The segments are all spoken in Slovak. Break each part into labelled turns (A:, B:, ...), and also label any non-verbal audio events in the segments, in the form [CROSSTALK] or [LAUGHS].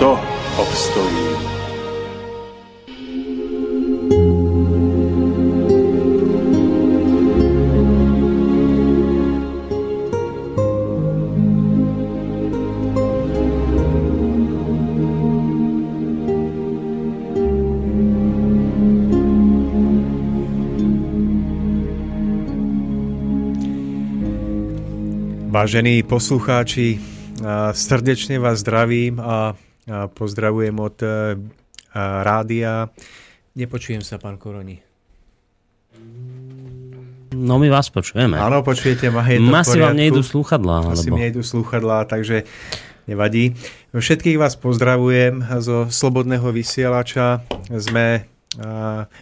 A: kto obstojí.
B: Vážení poslucháči, srdečne vás zdravím a pozdravujem od e, rádia. Nepočujem sa, pán Koroni.
C: No my vás počujeme.
B: Áno, počujete ma. Je
C: to Asi vám nejdú slúchadlá.
B: Asi mi nejdú slúchadlá, takže nevadí. Všetkých vás pozdravujem zo Slobodného vysielača. Sme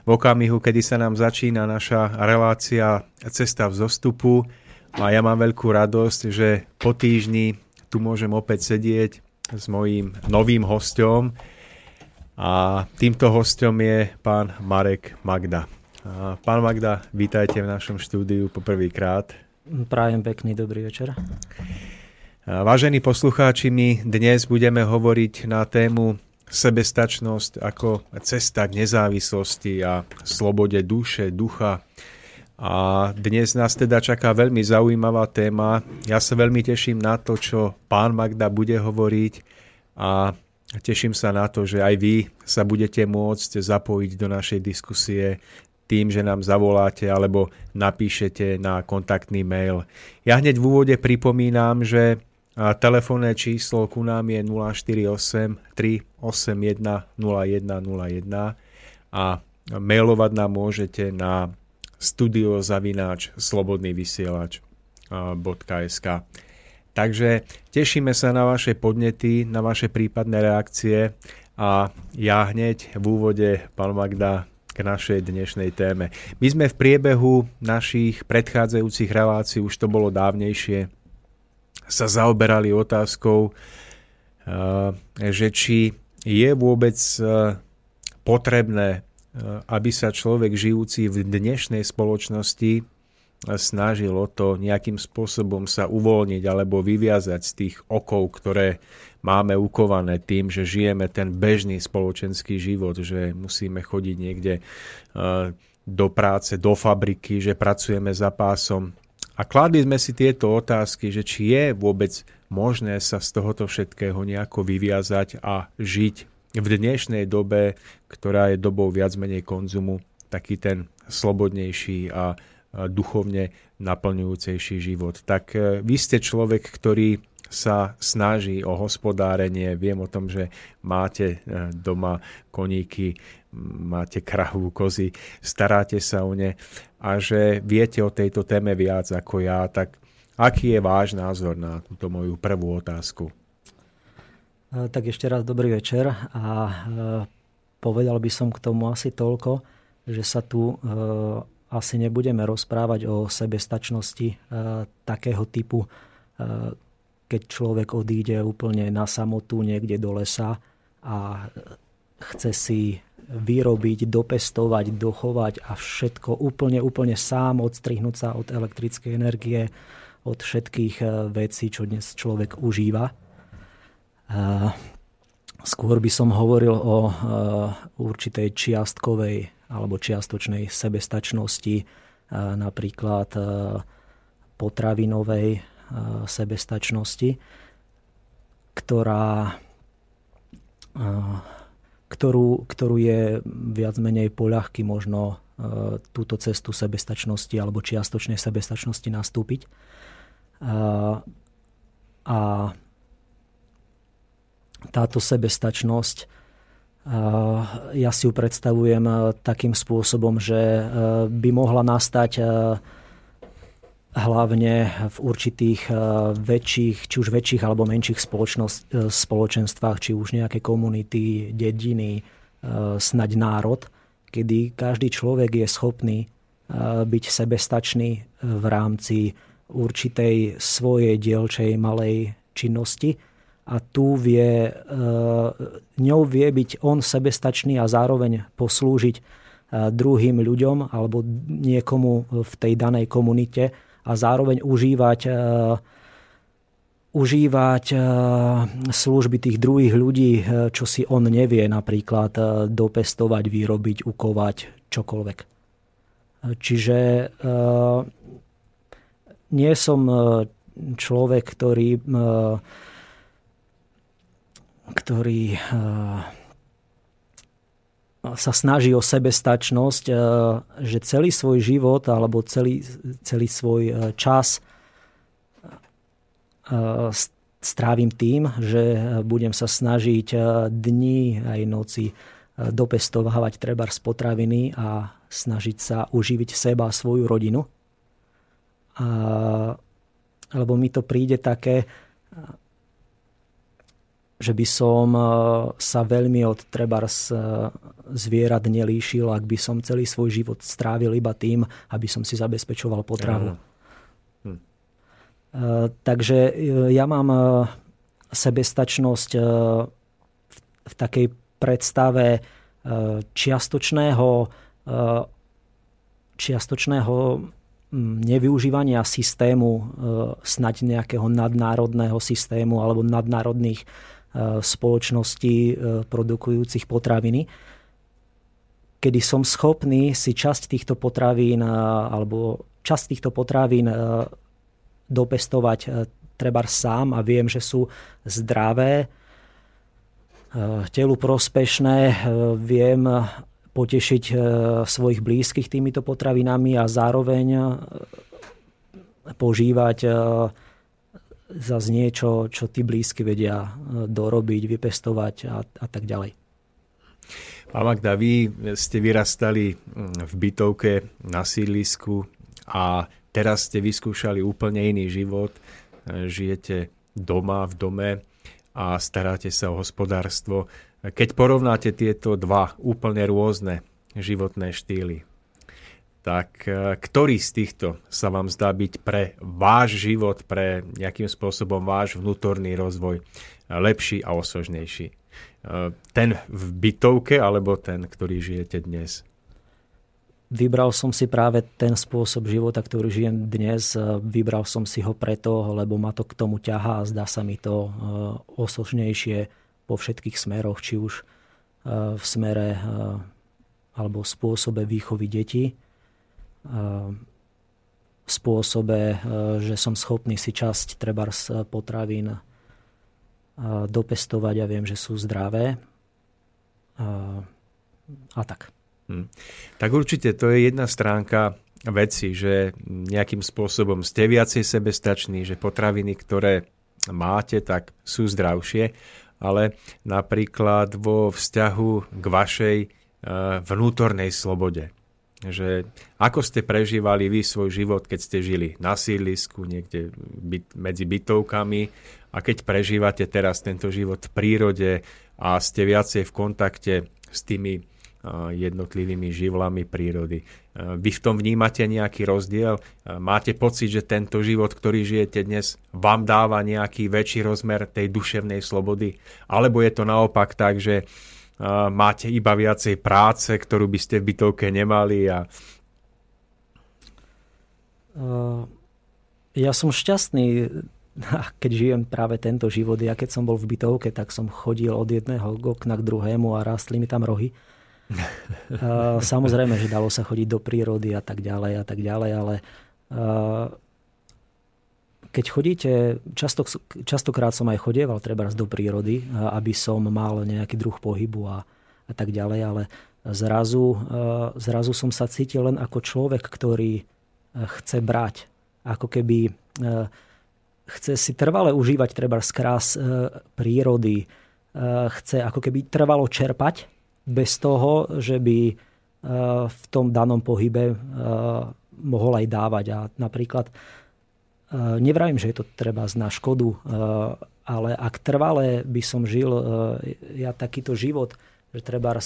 B: v okamihu, kedy sa nám začína naša relácia Cesta v zostupu. A ja mám veľkú radosť, že po týždni tu môžem opäť sedieť s mojím novým hostom. A týmto hostom je pán Marek Magda. A pán Magda, vítajte v našom štúdiu poprvýkrát.
D: Prajem pekný dobrý večer.
B: Vážení poslucháči, my dnes budeme hovoriť na tému sebestačnosť ako cesta k nezávislosti a slobode duše, ducha a dnes nás teda čaká veľmi zaujímavá téma. Ja sa veľmi teším na to, čo pán Magda bude hovoriť a teším sa na to, že aj vy sa budete môcť zapojiť do našej diskusie tým, že nám zavoláte alebo napíšete na kontaktný mail. Ja hneď v úvode pripomínam, že telefónne číslo ku nám je 048 381 0101 a mailovať nám môžete na studiozavináč slobodný vysielač .sk. Takže tešíme sa na vaše podnety, na vaše prípadné reakcie a ja hneď v úvode, pán Magda, k našej dnešnej téme. My sme v priebehu našich predchádzajúcich relácií, už to bolo dávnejšie, sa zaoberali otázkou, že či je vôbec potrebné aby sa človek žijúci v dnešnej spoločnosti snažil o to nejakým spôsobom sa uvoľniť alebo vyviazať z tých okov, ktoré máme ukované tým, že žijeme ten bežný spoločenský život, že musíme chodiť niekde eh, do práce, do fabriky, že pracujeme za pásom. A kladli sme si tieto otázky, že či je vôbec možné sa z tohoto všetkého nejako vyviazať a žiť v dnešnej dobe, ktorá je dobou viac menej konzumu, taký ten slobodnejší a duchovne naplňujúcejší život. Tak e, vy ste človek, ktorý sa snaží o hospodárenie. Viem o tom, že máte e, doma koníky, máte krahu, kozy, staráte sa o ne a že viete o tejto téme viac ako ja, tak aký je váš názor na túto moju prvú otázku?
D: Eh, tak ešte raz dobrý večer a eh, povedal by som k tomu asi toľko, že sa tu eh, asi nebudeme rozprávať o sebestačnosti takého typu, keď človek odíde úplne na samotu niekde do lesa a chce si vyrobiť, dopestovať, dochovať a všetko úplne, úplne sám, odstrihnúť sa od elektrickej energie, od všetkých vecí, čo dnes človek užíva Skôr by som hovoril o určitej čiastkovej alebo čiastočnej sebestačnosti, napríklad potravinovej sebestačnosti, ktorá ktorú, ktorú je viac menej poľahky možno túto cestu sebestačnosti alebo čiastočnej sebestačnosti nastúpiť. A táto sebestačnosť, ja si ju predstavujem takým spôsobom, že by mohla nastať hlavne v určitých väčších, či už väčších alebo menších spoločenstvách, či už nejaké komunity, dediny, snaď národ – kedy každý človek je schopný byť sebestačný v rámci určitej svojej dielčej malej činnosti a tu vie, ňou vie byť on sebestačný a zároveň poslúžiť druhým ľuďom alebo niekomu v tej danej komunite a zároveň užívať užívať eh, služby tých druhých ľudí, čo si on nevie napríklad dopestovať, vyrobiť, ukovať, čokoľvek. Čiže nie som človek, ktorý, ktorý sa snaží o sebestačnosť, že celý svoj život alebo celý, celý svoj čas strávim tým, že budem sa snažiť dní aj noci dopestovávať treba z potraviny a snažiť sa uživiť seba a svoju rodinu. A, lebo mi to príde také, že by som sa veľmi od treba zvierat nelíšil, ak by som celý svoj život strávil iba tým, aby som si zabezpečoval potravu. Ja. Eh, takže ja mám sebestačnosť v takej predstave čiastočného, čiastočného hm, nevyužívania systému, snaď nejakého nadnárodného systému alebo nadnárodných spoločností produkujúcich potraviny, kedy som schopný si časť týchto potravín alebo časť týchto potravín dopestovať e, treba sám a viem, že sú zdravé, e, telu prospešné, e, viem potešiť svojich blízkych týmito potravinami a zároveň požívať za niečo, čo tí blízky vedia dorobiť, vypestovať a, a tak ďalej.
B: Pán Magda, vy ste vyrastali v bytovke na sídlisku a Teraz ste vyskúšali úplne iný život, e, žijete doma, v dome a staráte sa o hospodárstvo. Keď porovnáte tieto dva úplne rôzne životné štýly, tak e, ktorý z týchto sa vám zdá byť pre váš život, pre nejakým spôsobom váš vnútorný rozvoj lepší a osožnejší? E, ten v bytovke alebo ten, ktorý žijete dnes?
D: Vybral som si práve ten spôsob života, ktorý žijem dnes. Vybral som si ho preto, lebo ma to k tomu ťahá a zdá sa mi to e, osožnejšie po všetkých smeroch, či už e, v smere e, alebo spôsobe výchovy detí, spôsobe, že som schopný si časť treba z potravín dopestovať a viem, že sú zdravé. A tak.
B: Hm. Tak určite to je jedna stránka veci, že nejakým spôsobom ste viacej sebestační, že potraviny, ktoré máte, tak sú zdravšie, ale napríklad vo vzťahu k vašej vnútornej slobode. Že ako ste prežívali vy svoj život, keď ste žili na sídlisku, niekde byt, medzi bytovkami a keď prežívate teraz tento život v prírode a ste viacej v kontakte s tými jednotlivými živlami prírody. Vy v tom vnímate nejaký rozdiel? Máte pocit, že tento život, ktorý žijete dnes, vám dáva nejaký väčší rozmer tej duševnej slobody? Alebo je to naopak tak, že máte iba viacej práce, ktorú by ste v bytovke nemali? A...
D: Ja som šťastný, [LAUGHS] keď žijem práve tento život. Ja keď som bol v bytovke, tak som chodil od jedného okna k druhému a rástli mi tam rohy. Samozrejme, že dalo sa chodiť do prírody a tak ďalej a tak ďalej, ale keď chodíte, často, častokrát som aj chodieval treba do prírody, aby som mal nejaký druh pohybu a, a tak ďalej, ale zrazu, zrazu som sa cítil len ako človek, ktorý chce brať. Ako keby chce si trvale užívať treba z krás prírody, chce ako keby trvalo čerpať bez toho, že by v tom danom pohybe mohol aj dávať. A napríklad nevravím, že je to treba na škodu, ale ak trvale by som žil ja takýto život, že treba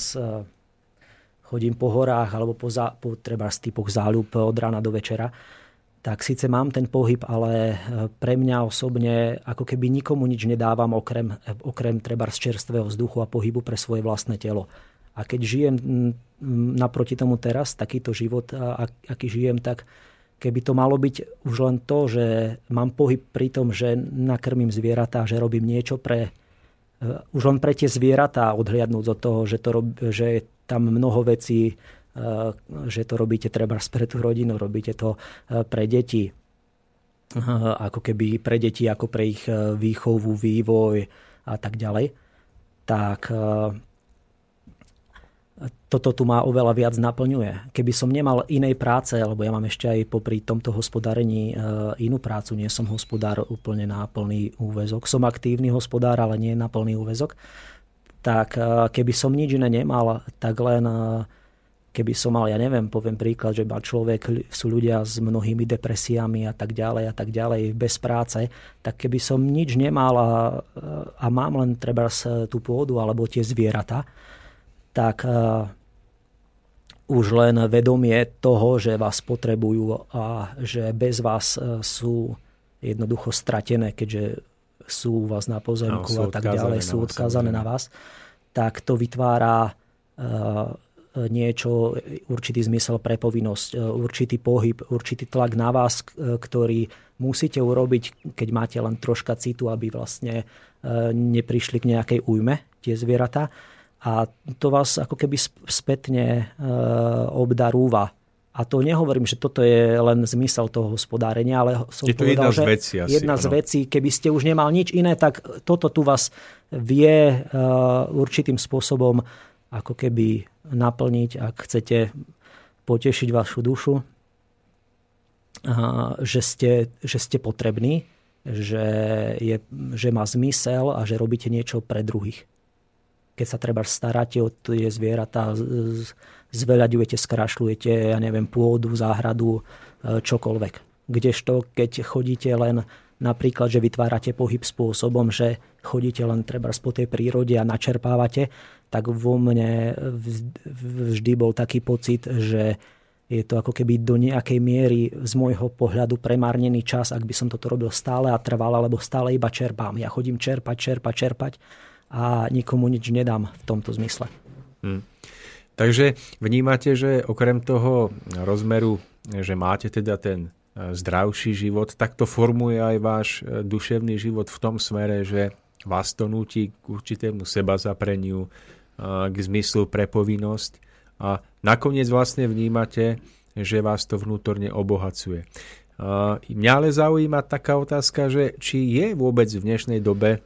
D: chodím po horách alebo po, zá, po treba typoch záľub od rána do večera, tak síce mám ten pohyb, ale pre mňa osobne ako keby nikomu nič nedávam okrem, okrem treba z čerstvého vzduchu a pohybu pre svoje vlastné telo. A keď žijem naproti tomu teraz, takýto život, aký žijem, tak keby to malo byť už len to, že mám pohyb pri tom, že nakrmím zvieratá, že robím niečo pre e, už len pre tie zvieratá, odhliadnúť od toho, že, to rob, že je tam mnoho vecí, e, že to robíte treba pre tú rodinu, robíte to e, pre deti, ako keby pre deti, ako pre ich výchovu, vývoj a tak ďalej, tak toto tu má oveľa viac naplňuje. Keby som nemal inej práce, lebo ja mám ešte aj popri tomto hospodárení e, inú prácu, nie som hospodár úplne na plný úvezok. Som aktívny hospodár, ale nie na plný úvezok. Tak e, keby som nič iné nemal, tak len e, keby som mal, ja neviem, poviem príklad, že človek, sú ľudia s mnohými depresiami a tak ďalej a tak ďalej, bez práce, tak keby som nič nemal a, a mám len treba tú pôdu alebo tie zvieratá, tak uh, už len vedomie toho, že vás potrebujú a že bez vás uh, sú jednoducho stratené, keďže sú u vás na pozemku no, a tak ďalej, sú odkázané na vás, tak to vytvára uh, niečo, určitý zmysel pre povinnosť, určitý pohyb, určitý tlak na vás, ktorý musíte urobiť, keď máte len troška citu, aby vlastne neprišli k nejakej újme tie zvieratá a to vás ako keby spätne e, obdarúva. A to nehovorím, že toto je len zmysel toho hospodárenia, ale som
B: je to povedal, jedna z vecí asi,
D: jedna z vecí, keby ste už nemal nič iné, tak toto tu vás vie uh, určitým spôsobom ako keby naplniť, ak chcete potešiť vašu dušu, uh, že, ste, že ste potrební, že, je, že má zmysel a že robíte niečo pre druhých keď sa treba staráte o tie zvieratá, zveľaďujete, skrašľujete, ja neviem, pôdu, záhradu, e, čokoľvek. Kdežto, keď chodíte len napríklad, že vytvárate pohyb spôsobom, že chodíte len treba po tej prírode a načerpávate, tak vo mne vždy bol taký pocit, že je to ako keby do nejakej miery z môjho pohľadu premárnený čas, ak by som toto robil stále a trval, alebo stále iba čerpám. Ja chodím čerpať, čerpať, čerpať a nikomu nič nedám v tomto zmysle. Hmm.
B: Takže vnímate, že okrem toho rozmeru, že máte teda ten e, zdravší život, tak to formuje aj váš e, duševný život v tom smere, že vás to nutí k určitému seba zapreniu, e, k zmyslu pre povinnosť a nakoniec vlastne vnímate, že vás to vnútorne obohacuje. Mňa ale zaujíma taká otázka, že či je vôbec v dnešnej dobe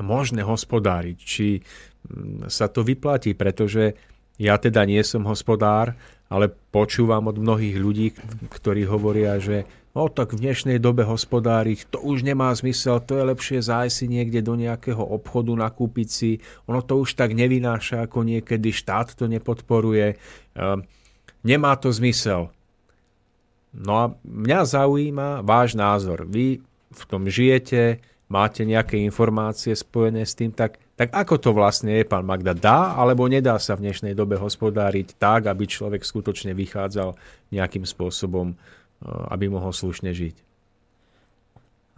B: možné hospodáriť, či mm, sa to vyplatí, pretože ja teda nie som hospodár, ale počúvam od mnohých ľudí, ktorí hovoria, že no tak v dnešnej dobe hospodáriť, to už nemá zmysel, to je lepšie zájsť si niekde do nejakého obchodu, nakúpiť si, ono to už tak nevynáša ako niekedy, štát to nepodporuje, ehm, nemá to zmysel. No a mňa zaujíma váš názor. Vy v tom žijete, máte nejaké informácie spojené s tým, tak, tak ako to vlastne je, pán Magda? Dá alebo nedá sa v dnešnej dobe hospodáriť tak, aby človek skutočne vychádzal nejakým spôsobom, eh, aby mohol slušne žiť?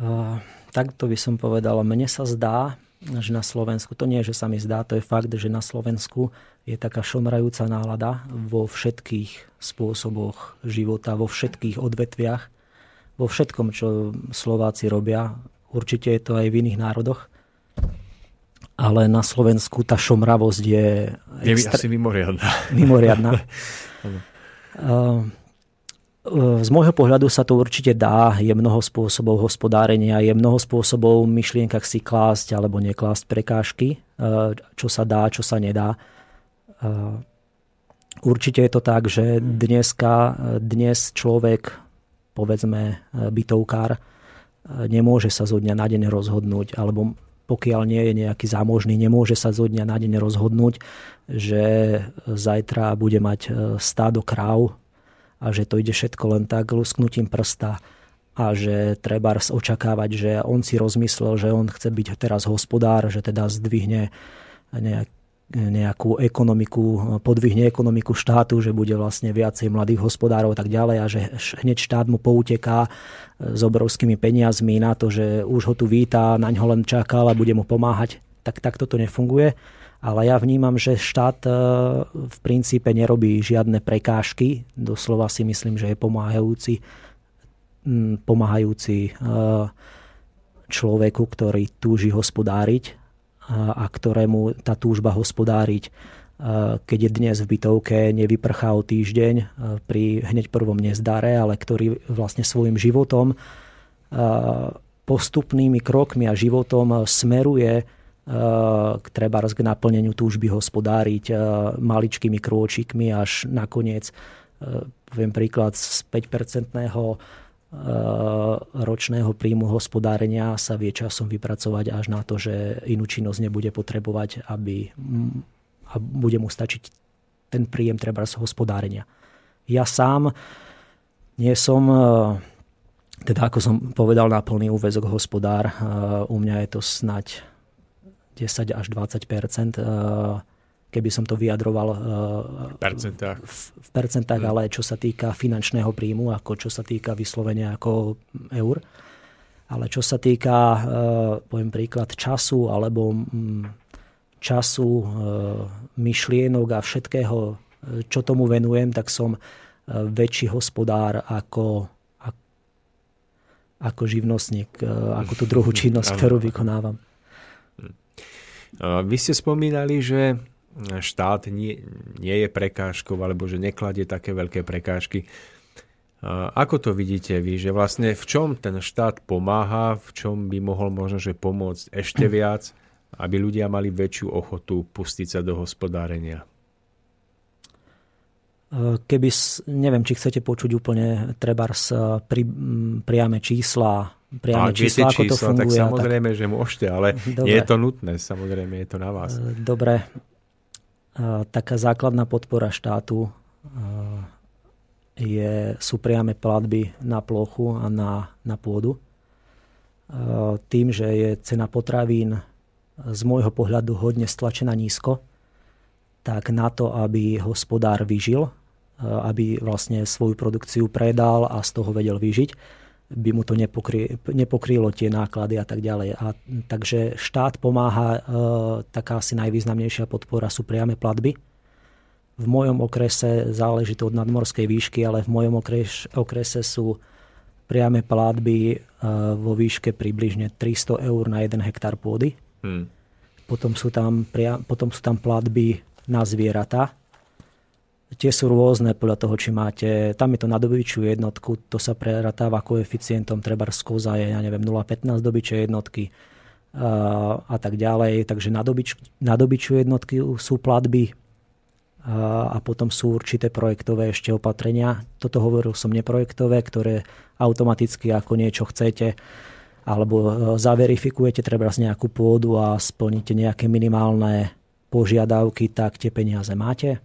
D: Uh, tak to by som povedal. Mne sa zdá, že na Slovensku, to nie že sa mi zdá, to je fakt, že na Slovensku je taká šomrajúca nálada vo všetkých spôsoboch života, vo všetkých odvetviach, vo všetkom, čo Slováci robia, Určite je to aj v iných národoch. Ale na Slovensku tá šomravosť je...
B: Je extra... asi mimoriadná. [LAUGHS]
D: Mimoriadná. Z môjho pohľadu sa to určite dá. Je mnoho spôsobov hospodárenia, je mnoho spôsobov v myšlienkach si klásť alebo neklásť prekážky, čo sa dá, čo sa nedá. Určite je to tak, že dneska, dnes človek, povedzme bytovkár, nemôže sa zo dňa na deň rozhodnúť, alebo pokiaľ nie je nejaký zámožný, nemôže sa zo dňa na deň rozhodnúť, že zajtra bude mať e, stádo kráv a že to ide všetko len tak lusknutím prsta a že treba očakávať, že on si rozmyslel, že on chce byť teraz hospodár, že teda zdvihne nejak, nejakú ekonomiku, podvihne ekonomiku štátu, že bude vlastne viacej mladých hospodárov a tak ďalej a že hneď štát mu pouteká e, s obrovskými peniazmi na to, že už ho tu víta, na ňo len čakal a bude mu pomáhať. Tak takto to nefunguje. Ale ja vnímam, že štát e, v princípe nerobí žiadne prekážky. Doslova si myslím, že je pomáhajúci, pomáhajúci e, človeku, ktorý túži hospodáriť a ktorému tá túžba hospodáriť keď je dnes v bytovke, nevyprchá o týždeň pri hneď prvom nezdare, ale ktorý vlastne svojim životom, postupnými krokmi a životom smeruje k treba k naplneniu túžby hospodáriť maličkými krôčikmi až nakoniec, poviem príklad, z 5-percentného Eh, ročného príjmu hospodárenia sa vie časom vypracovať až na to, že inú činnosť nebude potrebovať, aby a bude mu stačiť ten príjem treba z hospodárenia. Ja sám nie som, eh, teda ako som povedal, na plný úvezok hospodár. Eh, u mňa je to snať 10 až 20 keby som to vyjadroval
B: v percentách,
D: v, v percentách hmm. ale čo sa týka finančného príjmu, ako čo sa týka vyslovenia ako eur. Ale čo sa týka, e, poviem príklad, času alebo mm, času, e, myšlienok a všetkého, čo tomu venujem, tak som väčší hospodár ako, ako živnostník, ako tú druhú [LAUGHS] činnosť, ktorú vykonávam.
B: Vy ste spomínali, že štát nie, nie je prekážkou alebo že nekladie také veľké prekážky. Ako to vidíte vy, že vlastne v čom ten štát pomáha, v čom by mohol možno že pomôcť ešte [CLEARS THROAT] viac, aby ľudia mali väčšiu ochotu pustiť sa do hospodárenia?
D: Keby, neviem, či chcete počuť úplne trebárs pri, priame čísla, priame
B: čísla, ako čísla, to funguje. Tak samozrejme, tak... že môžete, ale Dobre. nie je to nutné, samozrejme je to na vás.
D: Dobre, taká základná podpora štátu je, sú priame platby na plochu a na, na pôdu. Tým, že je cena potravín z môjho pohľadu hodne stlačená nízko, tak na to, aby hospodár vyžil, aby vlastne svoju produkciu predal a z toho vedel vyžiť, by mu to nepokry, nepokrylo tie náklady a tak ďalej. A, takže štát pomáha, e, taká asi najvýznamnejšia podpora sú priame platby. V mojom okrese záleží to od nadmorskej výšky, ale v mojom okres, okrese sú priame platby e, vo výške približne 300 eur na 1 hektár pôdy. Hmm. Potom, sú tam, potom sú tam platby na zvieratá, Tie sú rôzne podľa toho, či máte, tam je to na dobyčiu jednotku, to sa preratáva koeficientom, treba z koza je, ja neviem, 0,15 dobyčie jednotky a, a tak ďalej. Takže na, dobyč, na dobyčiu jednotky sú platby a, a potom sú určité projektové ešte opatrenia. Toto hovoril som neprojektové, ktoré automaticky ako niečo chcete alebo e, zaverifikujete treba z nejakú pôdu a splníte nejaké minimálne požiadavky, tak tie peniaze máte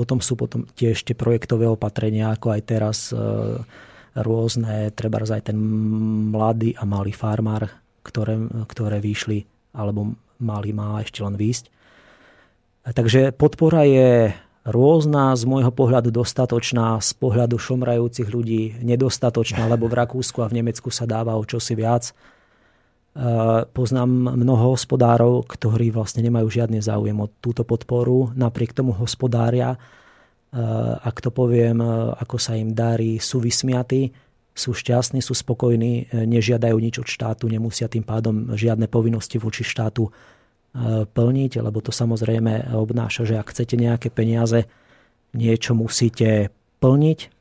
D: potom sú potom tie ešte projektové opatrenia, ako aj teraz e, rôzne, treba aj ten mladý a malý farmár, ktoré, ktoré vyšli, alebo malý má ešte len výsť. Takže podpora je rôzna, z môjho pohľadu dostatočná, z pohľadu šomrajúcich ľudí nedostatočná, lebo v Rakúsku a v Nemecku sa dáva o čosi viac. Eh, poznám mnoho hospodárov, ktorí vlastne nemajú žiadny záujem o túto podporu, napriek tomu hospodária, eh, ak to poviem, eh, ako sa im darí, sú vysmiatí, sú šťastní, sú spokojní, nežiadajú nič od štátu, nemusia tým pádom žiadne povinnosti voči štátu plniť, lebo to samozrejme obnáša, že ak chcete nejaké peniaze, niečo musíte plniť,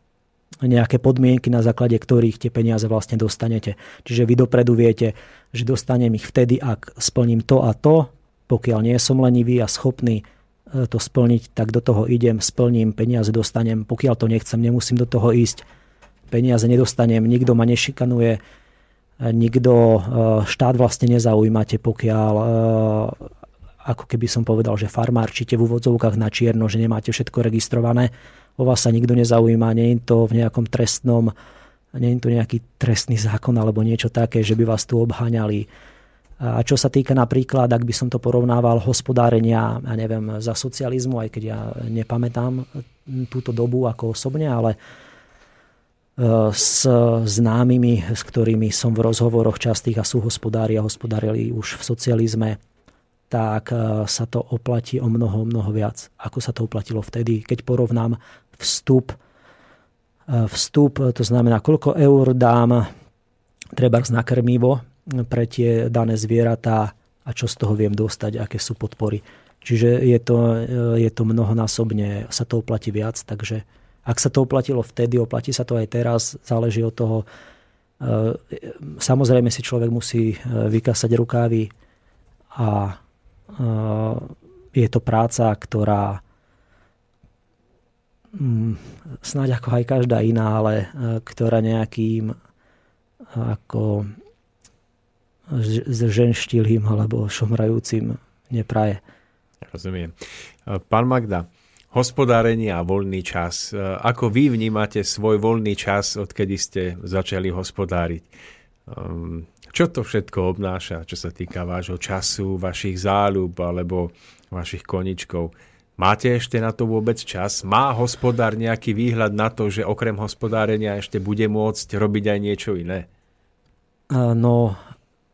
D: nejaké podmienky, na základe ktorých tie peniaze vlastne dostanete. Čiže vy dopredu viete, že dostanem ich vtedy, ak splním to a to, pokiaľ nie som lenivý a schopný to splniť, tak do toho idem, splním, peniaze dostanem. Pokiaľ to nechcem, nemusím do toho ísť. Peniaze nedostanem, nikto ma nešikanuje, nikto, štát vlastne nezaujímate, pokiaľ ako keby som povedal, že farmárčite v úvodzovkách na čierno, že nemáte všetko registrované, o vás sa nikto nezaujíma, nie je to v nejakom trestnom, nie je to nejaký trestný zákon alebo niečo také, že by vás tu obháňali. A čo sa týka napríklad, ak by som to porovnával hospodárenia, ja neviem, za socializmu, aj keď ja nepamätám túto dobu ako osobne, ale e, s známymi, s ktorými som v rozhovoroch častých a sú hospodári a hospodárili už v socializme, tak e, sa to oplatí o mnoho, mnoho viac, ako sa to uplatilo vtedy, keď porovnám vstup, e, vstup, to znamená, koľko eur dám treba na krmivo pre tie dané zvieratá a čo z toho viem dostať, aké sú podpory. Čiže je to, je to mnohonásobne, sa to oplatí viac, takže ak sa to oplatilo vtedy, oplatí sa to aj teraz, záleží od toho. E, samozrejme si človek musí e, vykasať rukávy a e, je to práca, ktorá snáď ako aj každá iná, ale ktorá nejakým ako ženštilým alebo šomrajúcim nepraje.
B: Rozumiem. Pán Magda, hospodárenie a voľný čas. Ako vy vnímate svoj voľný čas, odkedy ste začali hospodáriť? Ehm, čo to všetko obnáša, čo sa týka vášho času, vašich záľub alebo vašich koničkov? Máte ešte na to vôbec čas? Má hospodár nejaký výhľad na to, že okrem hospodárenia ešte bude môcť robiť aj niečo iné?
D: No,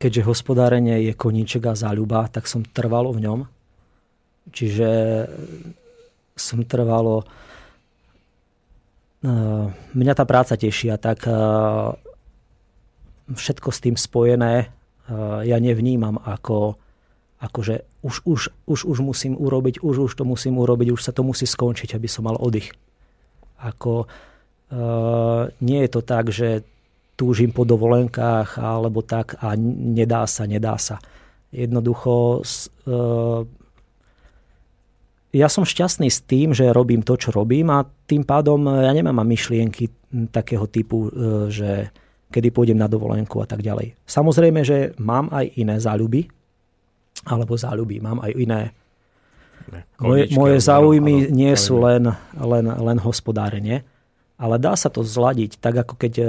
D: keďže hospodárenie je koníček a záľuba, tak som trvalo v ňom. Čiže som trvalo... Eh, mňa tá práca teší a tak všetko s tým spojené ja nevnímam ako akože už, už, už, už musím urobiť, už, už to musím urobiť, už sa to musí skončiť, aby som mal oddych. Ako, nie je to tak, že túžim po dovolenkách alebo tak a nedá sa, nedá sa. Jednoducho e, ja som šťastný s tým, že robím to, čo robím a tým pádom ja nemám myšlienky takého typu, e, že kedy pôjdem na dovolenku a tak ďalej. Samozrejme, že mám aj iné záľuby, alebo záľuby, mám aj iné moje, moje záujmy nie sú len, len, len hospodárenie ale dá sa to zladiť, tak ako keď e,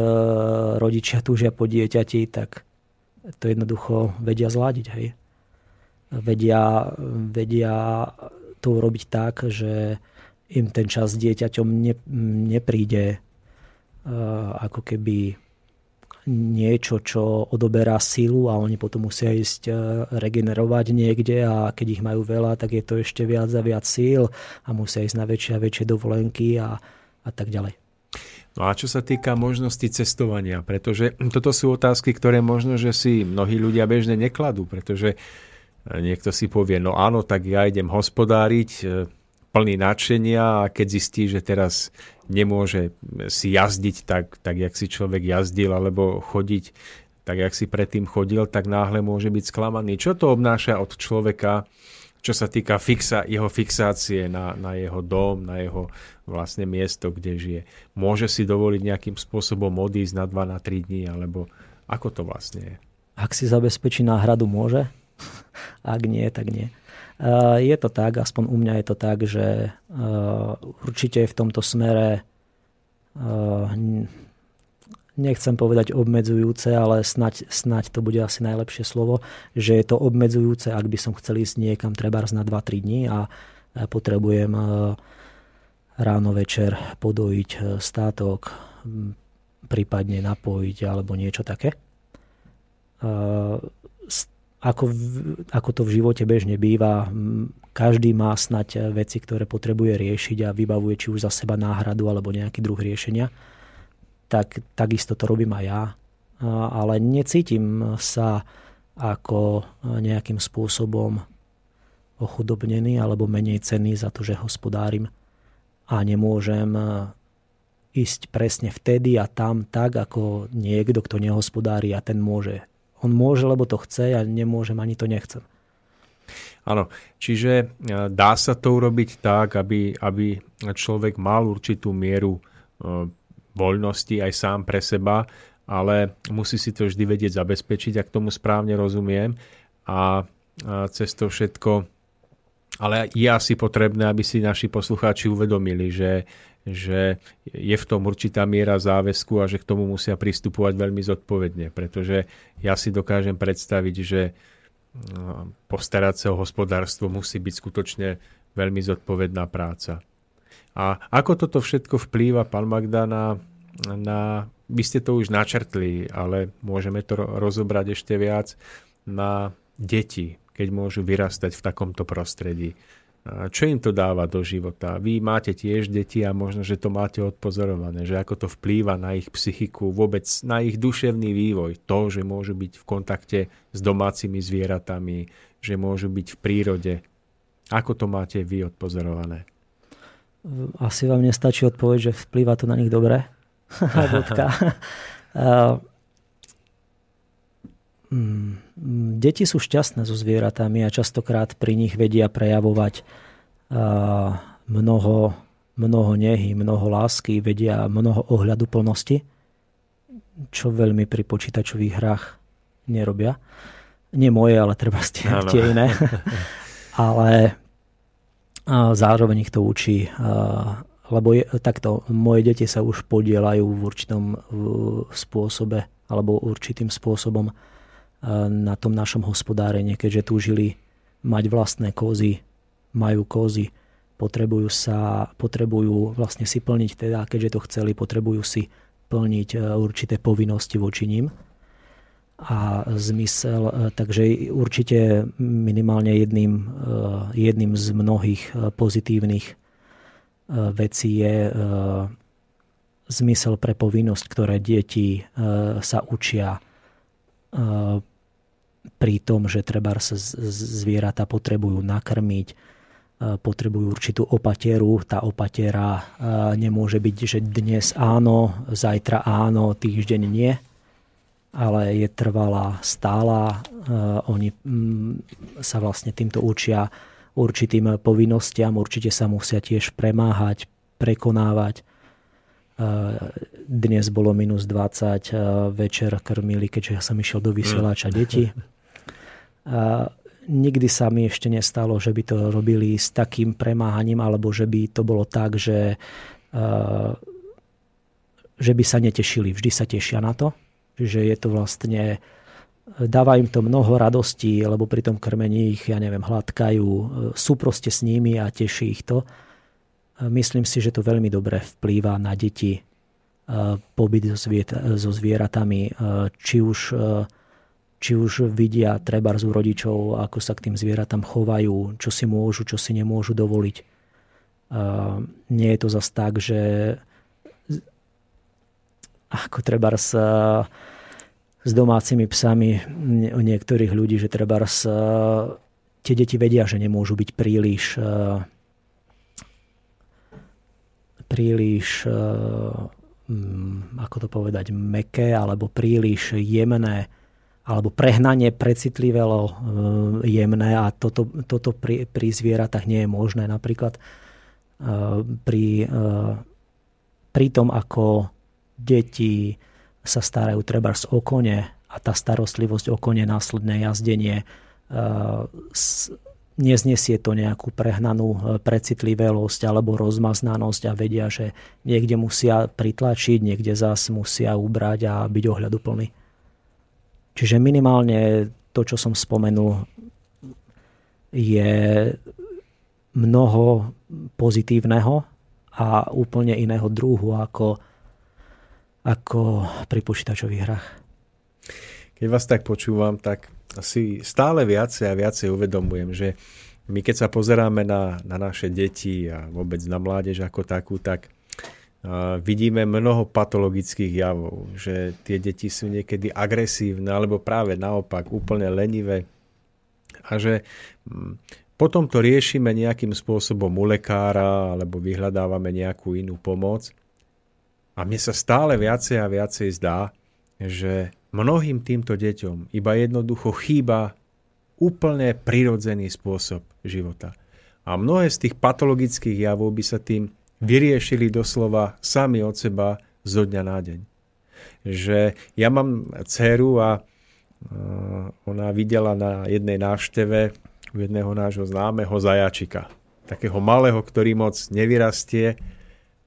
D: rodičia túžia po dieťati, tak to jednoducho vedia zladiť. Hej. Vedia, vedia to urobiť tak, že im ten čas s dieťaťom ne, nepríde uh, ako keby niečo, čo odoberá silu a oni potom musia ísť uh, regenerovať niekde a keď ich majú veľa, tak je to ešte viac a viac síl a musia ísť na väčšie a väčšie dovolenky a, a tak ďalej.
B: No a čo sa týka možnosti cestovania, pretože toto sú otázky, ktoré možno, že si mnohí ľudia bežne nekladú, pretože e, niekto si povie, no áno, tak ja idem hospodáriť, e, plný nadšenia a keď zistí, že teraz nemôže si jazdiť tak, tak jak si človek jazdil, alebo chodiť tak, jak si predtým chodil, tak náhle môže byť sklamaný. Čo to obnáša od človeka, čo sa týka fixa, jeho fixácie na, na jeho dom, na jeho vlastne miesto, kde žije. Môže si dovoliť nejakým spôsobom odísť na 2, na 3 dní, alebo ako to vlastne je?
D: Ak si zabezpečí náhradu, môže. [LAUGHS] Ak nie, tak nie. Je to tak, aspoň u mňa je to tak, že určite v tomto smere nechcem povedať obmedzujúce, ale snať, snať to bude asi najlepšie slovo, že je to obmedzujúce, ak by som chcel ísť niekam treba na 2-3 dní a potrebujem ráno večer podojiť státok, prípadne napojiť alebo niečo také. E, ako, ako to v živote bežne býva, každý má snať veci, ktoré potrebuje riešiť a vybavuje či už za seba náhradu alebo nejaký druh riešenia tak takisto to robím aj ja. Ale necítim sa ako nejakým spôsobom ochudobnený alebo menej cenný za to, že hospodárim a nemôžem ísť presne vtedy a tam tak, ako niekto, kto nehospodári a ten môže. On môže, lebo to chce a nemôžem, ani to nechcem.
B: Áno, čiže e, dá sa to urobiť tak, aby, aby človek mal určitú mieru e, voľnosti aj sám pre seba, ale musí si to vždy vedieť zabezpečiť, ak tomu správne rozumiem. A cez to všetko ale je asi potrebné, aby si naši poslucháči uvedomili, že, že je v tom určitá miera záväzku a že k tomu musia pristupovať veľmi zodpovedne, pretože ja si dokážem predstaviť, že postarať sa o hospodárstvo musí byť skutočne veľmi zodpovedná práca. A ako toto všetko vplýva, pán Magda, na, na vy ste to už načrtli, ale môžeme to rozobrať ešte viac, na deti, keď môžu vyrastať v takomto prostredí. Čo im to dáva do života? Vy máte tiež deti a možno, že to máte odpozorované, že ako to vplýva na ich psychiku, vôbec na ich duševný vývoj. To, že môžu byť v kontakte s domácimi zvieratami, že môžu byť v prírode. Ako to máte vy odpozorované?
D: Asi vám nestačí odpoveď, že vplýva to na nich dobre. [LAUGHS] Mm, [LAUGHS] deti sú šťastné so zvieratami a častokrát pri nich vedia prejavovať mnoho, mnoho nehy, mnoho lásky, vedia mnoho ohľadu plnosti, čo veľmi pri počítačových hrách nerobia. Nie moje, ale treba ste tie iné. [LAUGHS] ale zároveň ich to učí lebo je, takto, moje deti sa už podielajú v určitom spôsobe alebo určitým spôsobom na tom našom hospodárení, keďže túžili mať vlastné kozy, majú kozy, potrebujú, sa, potrebujú vlastne si plniť, teda keďže to chceli, potrebujú si plniť e, určité povinnosti voči ním. A zmysel, e, takže určite minimálne jedným, e, jedným z mnohých pozitívnych vecí je zmysel pre povinnosť, ktoré deti sa učia pri tom, že treba sa zvieratá potrebujú nakrmiť, potrebujú určitú opateru. Tá opatera nemôže byť, že dnes áno, zajtra áno, týždeň nie, ale je trvalá, stála. Oni mm, sa vlastne týmto učia určitým povinnostiam, určite sa musia tiež premáhať, prekonávať dnes bolo minus 20, večer krmili, keďže ja som išiel do vysielača deti. A nikdy sa mi ešte nestalo, že by to robili s takým premáhaním, alebo že by to bolo tak, že, že by sa netešili. Vždy sa tešia na to. Že je to vlastne dáva im to mnoho radostí, lebo pri tom krmení ich, ja neviem, hladkajú, sú proste s nimi a teší ich to. Myslím si, že to veľmi dobre vplýva na deti pobyt so zvieratami, či už, či už vidia treba z rodičov, ako sa k tým zvieratám chovajú, čo si môžu, čo si nemôžu dovoliť. Nie je to zas tak, že ako treba s, domácimi psami u niektorých ľudí, že treba tie deti vedia, že nemôžu byť príliš príliš, eh, mm, ako to povedať, meké alebo príliš jemné alebo prehnanie precitlivelo eh, jemné a toto, toto pri, pri zvieratách nie je možné. Napríklad eh, pri, pri tom, ako deti sa starajú treba o kone a tá starostlivosť o kone, následné jazdenie neznesie to nejakú prehnanú e, precitlivosť alebo rozmaznanosť a vedia, že niekde musia pritlačiť, niekde zás musia ubrať a byť ohľaduplný. Čiže minimálne to, čo som spomenul, je mnoho pozitívneho a úplne iného druhu ako, ako pri počítačových hrách.
B: Keď vás tak počúvam, tak si stále viacej a viacej uvedomujem, že my keď sa pozeráme na, na naše deti a vôbec na mládež ako takú, tak vidíme mnoho patologických javov, že tie deti sú niekedy agresívne alebo práve naopak úplne lenivé a že um, potom to riešime nejakým spôsobom u lekára alebo vyhľadávame nejakú inú pomoc. A mne sa stále viacej a viacej zdá, že mnohým týmto deťom iba jednoducho chýba úplne prirodzený spôsob života. A mnohé z tých patologických javov by sa tým vyriešili doslova sami od seba zo dňa na deň. Že ja mám dceru a ona videla na jednej návšteve u jedného nášho známeho zajačika. Takého malého, ktorý moc nevyrastie.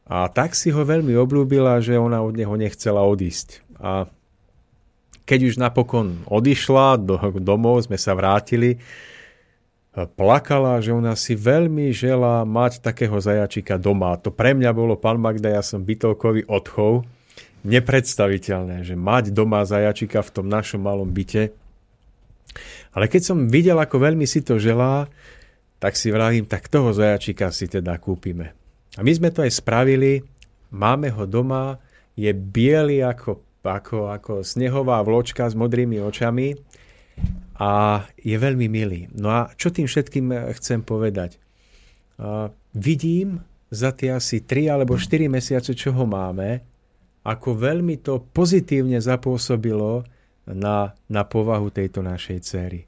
B: A tak si ho veľmi oblúbila, že ona od neho nechcela odísť. A keď už napokon odišla do, domov, sme sa vrátili, plakala, že ona si veľmi žela mať takého zajačika doma. To pre mňa bolo, pán Magda, ja som bytovkový odchov, nepredstaviteľné, že mať doma zajačika v tom našom malom byte. Ale keď som videl, ako veľmi si to želá, tak si vravím, tak toho zajačika si teda kúpime. A my sme to aj spravili, máme ho doma, je biely ako, ako, ako snehová vločka s modrými očami a je veľmi milý. No a čo tým všetkým chcem povedať? Uh, vidím za tie asi 3 alebo 4 mesiace, čo ho máme, ako veľmi to pozitívne zapôsobilo na, na povahu tejto našej céry.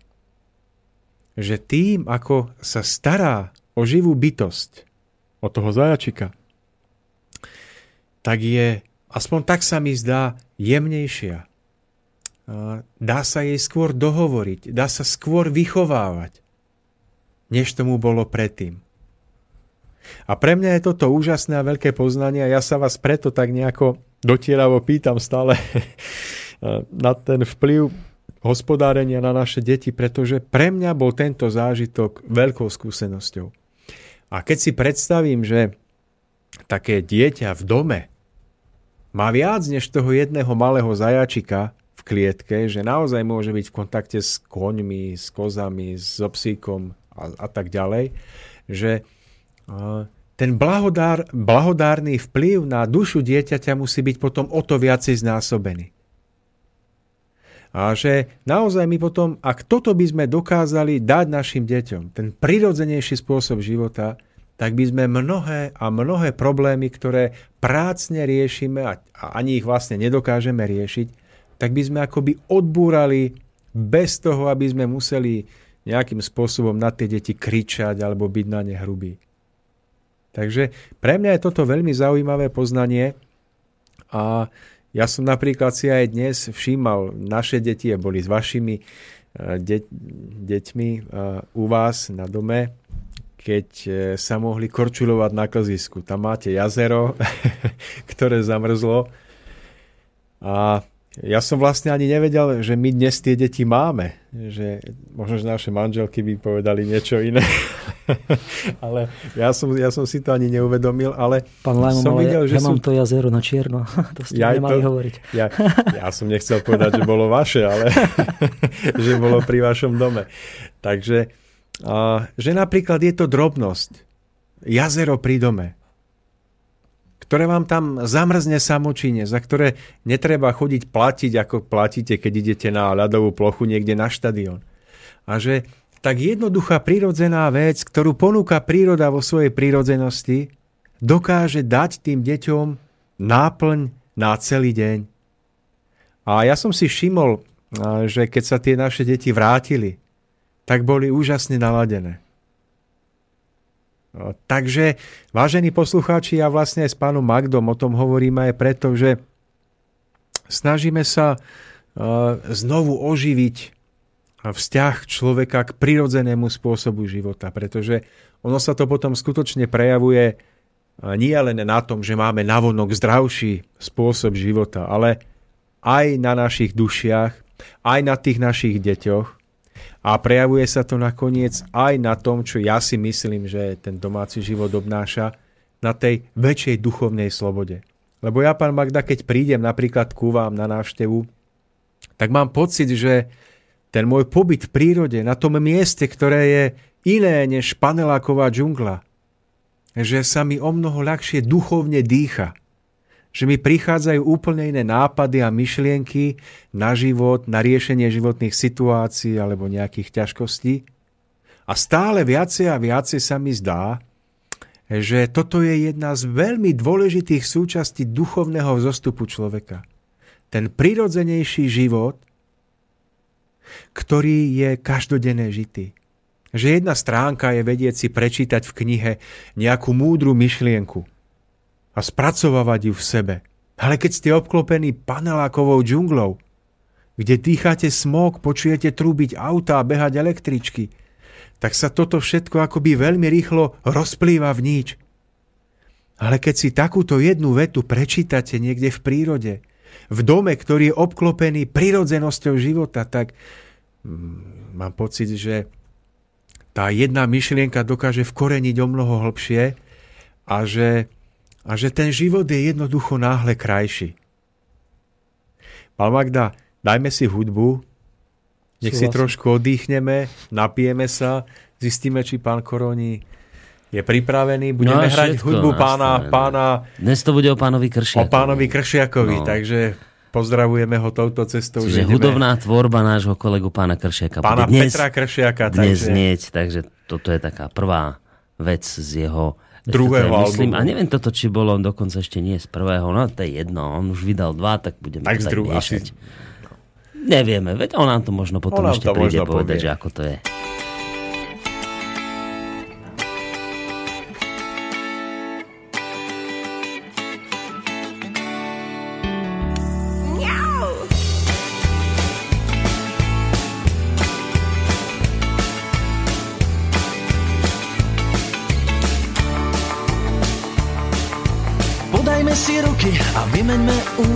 B: Že tým, ako sa stará o živú bytosť, o toho zajačika, tak je, aspoň tak sa mi zdá, jemnejšia. Dá sa jej skôr dohovoriť, dá sa skôr vychovávať, než tomu bolo predtým. A pre mňa je toto úžasné a veľké poznanie a ja sa vás preto tak nejako dotieravo pýtam stále [LAUGHS] na ten vplyv hospodárenia na naše deti, pretože pre mňa bol tento zážitok veľkou skúsenosťou. A keď si predstavím, že také dieťa v dome má viac než toho jedného malého zajačika v klietke, že naozaj môže byť v kontakte s koňmi, s kozami, s obsíkom a, a tak ďalej, že ten blahodár, blahodárny vplyv na dušu dieťaťa musí byť potom o to viacej znásobený. A že naozaj my potom, ak toto by sme dokázali dať našim deťom, ten prirodzenejší spôsob života, tak by sme mnohé a mnohé problémy, ktoré prácne riešime a, ani ich vlastne nedokážeme riešiť, tak by sme akoby odbúrali bez toho, aby sme museli nejakým spôsobom na tie deti kričať alebo byť na ne hrubí. Takže pre mňa je toto veľmi zaujímavé poznanie a ja som napríklad si aj dnes všímal, naše deti boli s vašimi eh, de- deťmi eh, u vás na dome, keď eh, sa mohli korčulovať na klzisku. Tam máte jazero, [LAUGHS] ktoré zamrzlo a ja som vlastne ani nevedel, že my dnes tie deti máme. Že možno, že naše manželky by povedali niečo iné. [LAUGHS] ale ja som, ja som si to ani neuvedomil, ale
D: Pán Lajmo, som videl, ja, že ja sú... mám to jazero na čierno. [LAUGHS] to ste ja nemali to, hovoriť.
B: ja, ja som nechcel povedať, že bolo vaše, ale že bolo pri vašom dome. Takže, že napríklad je to drobnosť. Jazero pri dome ktoré vám tam zamrzne samočine, za ktoré netreba chodiť platiť, ako platíte, keď idete na ľadovú plochu niekde na štadión. A že tak jednoduchá prírodzená vec, ktorú ponúka príroda vo svojej prírodzenosti, dokáže dať tým deťom náplň na celý deň. A ja som si všimol, že keď sa tie naše deti vrátili, tak boli úžasne naladené. No, takže, vážení poslucháči, ja vlastne aj s pánom Magdom o tom hovorím aj preto, že snažíme sa znovu oživiť vzťah človeka k prirodzenému spôsobu života, pretože ono sa to potom skutočne prejavuje nie len na tom, že máme navonok zdravší spôsob života, ale aj na našich dušiach, aj na tých našich deťoch, a prejavuje sa to nakoniec aj na tom, čo ja si myslím, že ten domáci život obnáša, na tej väčšej duchovnej slobode. Lebo ja, pán Magda, keď prídem napríklad ku vám na návštevu, tak mám pocit, že ten môj pobyt v prírode, na tom mieste, ktoré je iné než paneláková džungla, že sa mi o mnoho ľahšie duchovne dýcha že mi prichádzajú úplne iné nápady a myšlienky na život, na riešenie životných situácií alebo nejakých ťažkostí. A stále viacej a viacej sa mi zdá, že toto je jedna z veľmi dôležitých súčastí duchovného vzostupu človeka. Ten prirodzenejší život, ktorý je každodenné žitý. Že jedna stránka je vedieť si prečítať v knihe nejakú múdru myšlienku a spracovávať ju v sebe. Ale keď ste obklopení panelákovou džunglou, kde dýchate smog, počujete trúbiť auta a behať električky, tak sa toto všetko akoby veľmi rýchlo rozplýva v nič. Ale keď si takúto jednu vetu prečítate niekde v prírode, v dome, ktorý je obklopený prirodzenosťou života, tak mm, mám pocit, že tá jedna myšlienka dokáže vkoreniť o mnoho hlbšie a že, a že ten život je jednoducho náhle krajší. Pán Magda, dajme si hudbu, nech si trošku oddychneme, napijeme sa, zistíme, či pán Koroni je pripravený. Budeme no, hrať hudbu pána, pána...
C: Dnes to bude o pánovi Kršiakovi.
B: O pánovi Kršiakovi, no. takže Pozdravujeme ho touto cestou.
C: Čiže ideme... hudobná tvorba nášho kolegu pána Kršiaka.
B: Pána dnes, Petra Kršiaka.
C: Dnes takže... znieť, takže toto je taká prvá vec z jeho
B: druhého myslím,
C: albumu. A neviem toto, či bolo dokonca ešte nie z prvého, no to je jedno, on už vydal dva, tak budeme tak to tak miešať. Asi... Nevieme, veď on nám to možno potom on ešte príde povedať, povie. že ako to je.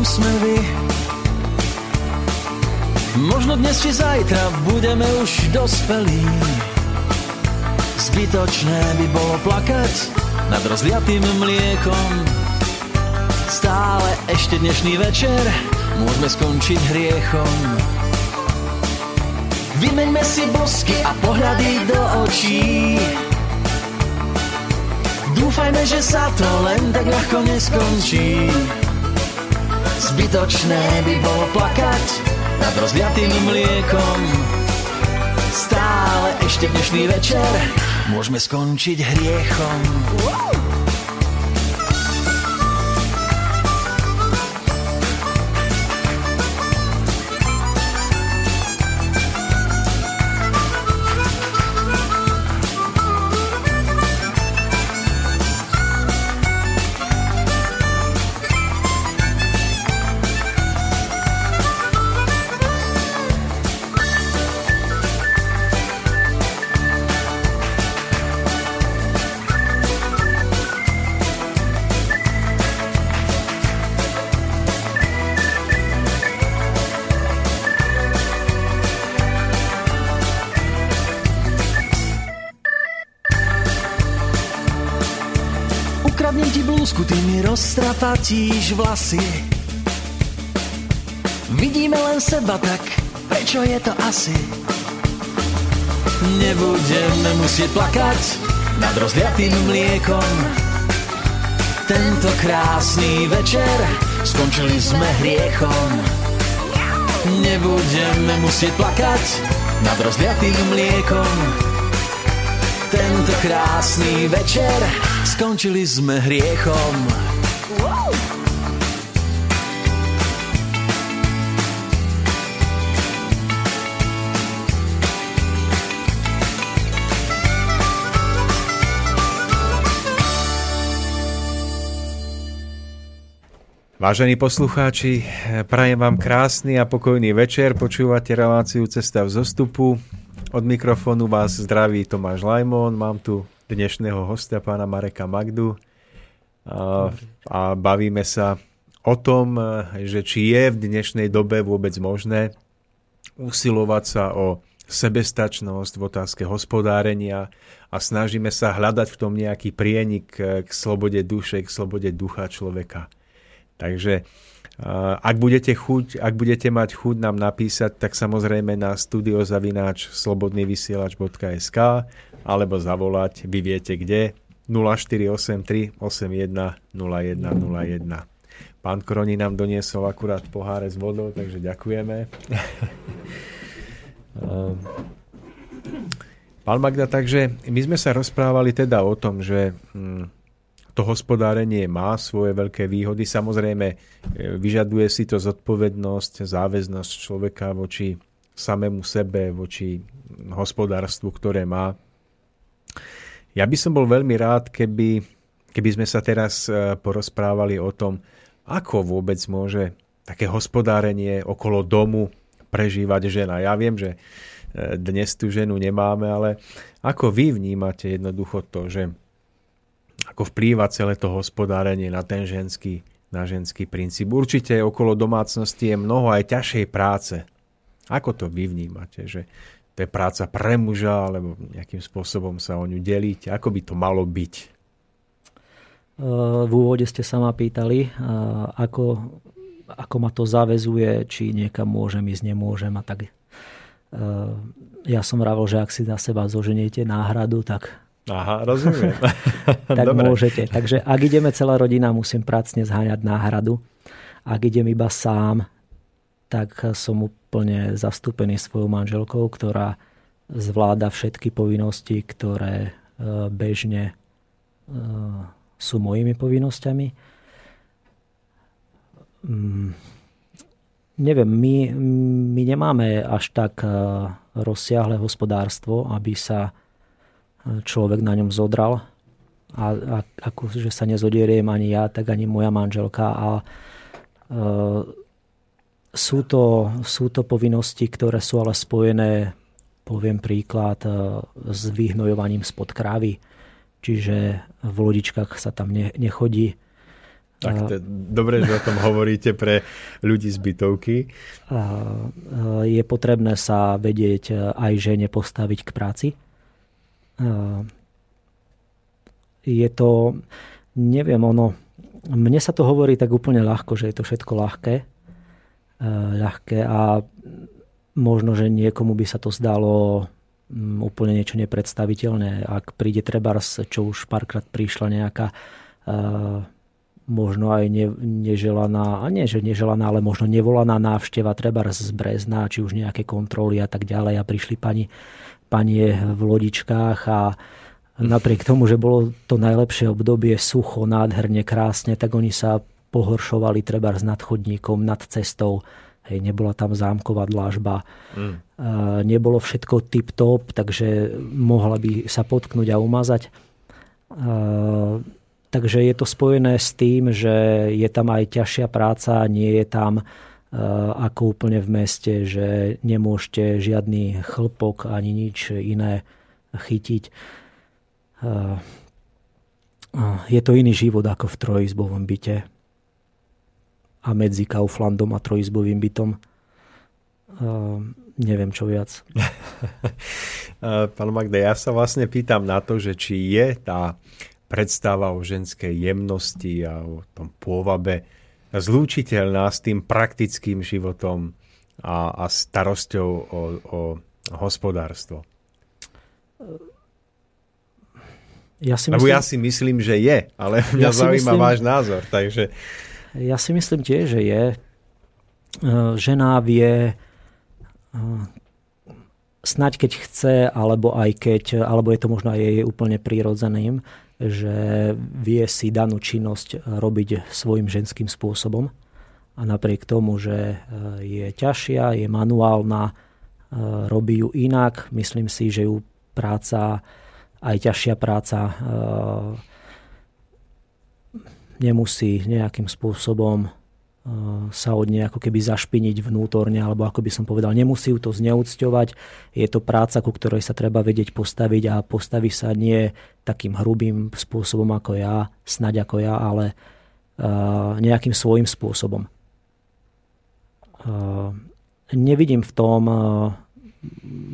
E: Vymeňme úsmevy. Možno dnes či zajtra budeme už dospelí. Zbytočné by bolo plakať nad rozliatým mliekom. Stále ešte dnešný večer môžeme skončiť hriechom. Vymeňme si bosky a pohľady do očí. Dúfajme, že sa to len tak ľahko neskončí. Zbytočné by bolo plakať nad rozliatým mliekom. Stále ešte dnešný večer môžeme skončiť hriechom. Wow! Roztrapatíš vlasy. Vidíme len seba, tak prečo je to asi? Nebudeme musieť plakať nad rozliatým mliekom. Tento krásny večer skončili sme hriechom. Nebudeme musieť plakať nad rozliatým mliekom. Tento krásny večer skončili sme hriechom.
B: Vážení poslucháči, prajem vám krásny a pokojný večer. Počúvate reláciu Cesta v zostupu. Od mikrofónu vás zdraví Tomáš Lajmon. Mám tu dnešného hostia, pána Mareka Magdu. A, a bavíme sa o tom, že či je v dnešnej dobe vôbec možné usilovať sa o sebestačnosť v otázke hospodárenia a snažíme sa hľadať v tom nejaký prienik k slobode duše, k slobode ducha človeka. Takže ak budete, chuť, ak budete mať chuť nám napísať, tak samozrejme na studiozavináč slobodnyvysielač.sk alebo zavolať, vy viete kde, 0483 81 0101. Pán Kroni nám doniesol akurát poháre s vodou, takže ďakujeme. [LAUGHS] Pán Magda, takže my sme sa rozprávali teda o tom, že hm, to hospodárenie má svoje veľké výhody. Samozrejme, e, vyžaduje si to zodpovednosť, záväznosť človeka voči samému sebe, voči hospodárstvu, ktoré má. Ja by som bol veľmi rád, keby, keby sme sa teraz e, porozprávali o tom, ako vôbec môže také hospodárenie okolo domu prežívať žena. Ja viem, že e, dnes tú ženu nemáme, ale ako vy vnímate jednoducho to, že ako vplýva celé to hospodárenie na ten ženský, na ženský princíp. Určite okolo domácnosti je mnoho aj ťažšej práce. Ako to vy vnímate, že to je práca pre muža, alebo nejakým spôsobom sa o ňu deliť? Ako by to malo byť?
D: V úvode ste sa ma pýtali, ako, ako ma to zavezuje, či niekam môžem ísť, nemôžem a tak. Ja som vravil, že ak si na seba zoženiete náhradu, tak
B: Aha, rozumiem. [LAUGHS]
D: tak Dobre. môžete. Takže ak ideme celá rodina, musím pracne zháňať náhradu. Ak idem iba sám, tak som úplne zastúpený svojou manželkou, ktorá zvláda všetky povinnosti, ktoré e, bežne e, sú mojimi povinnosťami. Mm, neviem, my, my nemáme až tak e, rozsiahle hospodárstvo, aby sa človek na ňom zodral. A, a ako, že sa nezodieriem ani ja, tak ani moja manželka. A e, sú, to, sú to povinnosti, ktoré sú ale spojené, poviem príklad, e, s vyhnojovaním spod krávy. Čiže v lodičkách sa tam ne, nechodí.
B: Tak to je dobre, že o tom hovoríte pre ľudí z bytovky. [LAUGHS] E,
D: je potrebné sa vedieť aj žene postaviť k práci je to, neviem, ono, mne sa to hovorí tak úplne ľahko, že je to všetko ľahké. ľahké a možno, že niekomu by sa to zdalo mm, úplne niečo nepredstaviteľné. Ak príde trebárs, čo už párkrát prišla nejaká možno aj ne, neželaná, a nie že neželaná, ale možno nevolaná návšteva, treba z Brezna, či už nejaké kontroly a tak ďalej a prišli pani spanie v lodičkách a napriek tomu, že bolo to najlepšie obdobie sucho, nádherne, krásne, tak oni sa pohoršovali treba s nadchodníkom, nad cestou. Hej, nebola tam zámková dlážba. Mm. nebolo všetko tip-top, takže mohla by sa potknúť a umazať. takže je to spojené s tým, že je tam aj ťažšia práca, nie je tam ako úplne v meste, že nemôžete žiadny chlpok ani nič iné chytiť. Eh, je to iný život ako v trojizbovom byte a medzi Kauflandom a trojizbovým bytom. Eh, neviem čo viac. [LAUGHS]
B: Pán Magda, ja sa vlastne pýtam na to, že či je tá predstava o ženskej jemnosti a o tom pôvabe zlúčiteľná s tým praktickým životom a, a starosťou o, o hospodárstvo? Ja si myslím, Lebo ja si myslím, že je, ale mňa ja zaujíma myslím, váš názor. Takže...
D: Ja si myslím tiež, že je. E, žena vie e, snať keď chce, alebo aj keď, alebo je to možno aj jej úplne prírodzeným, že vie si danú činnosť robiť svojim ženským spôsobom. A napriek tomu, že e, je ťažšia, je manuálna, e, robí ju inak, myslím si, že ju práca, aj ťažšia práca e, nemusí nejakým spôsobom sa od nej ako keby zašpiniť vnútorne, alebo ako by som povedal, nemusí ju to zneúcťovať. Je to práca, ku ktorej sa treba vedieť postaviť a postaví sa nie takým hrubým spôsobom ako ja, snaď ako ja, ale nejakým svojim spôsobom. Nevidím v tom,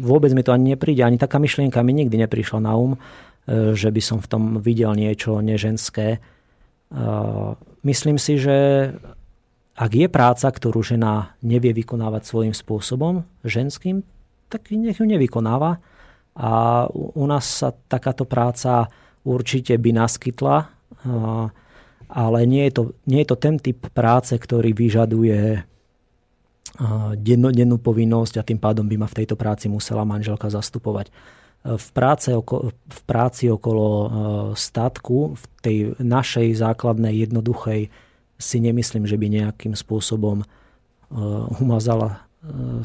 D: vôbec mi to ani nepríde, ani taká myšlienka mi nikdy neprišla na um, že by som v tom videl niečo neženské. Myslím si, že ak je práca, ktorú žena nevie vykonávať svojím spôsobom, ženským, tak nech ju nevykonáva. A u nás sa takáto práca určite by naskytla, ale nie je to, nie je to ten typ práce, ktorý vyžaduje dennú povinnosť a tým pádom by ma v tejto práci musela manželka zastupovať. V, práce, v práci okolo statku, v tej našej základnej jednoduchej si nemyslím, že by nejakým spôsobom uh, umazala uh,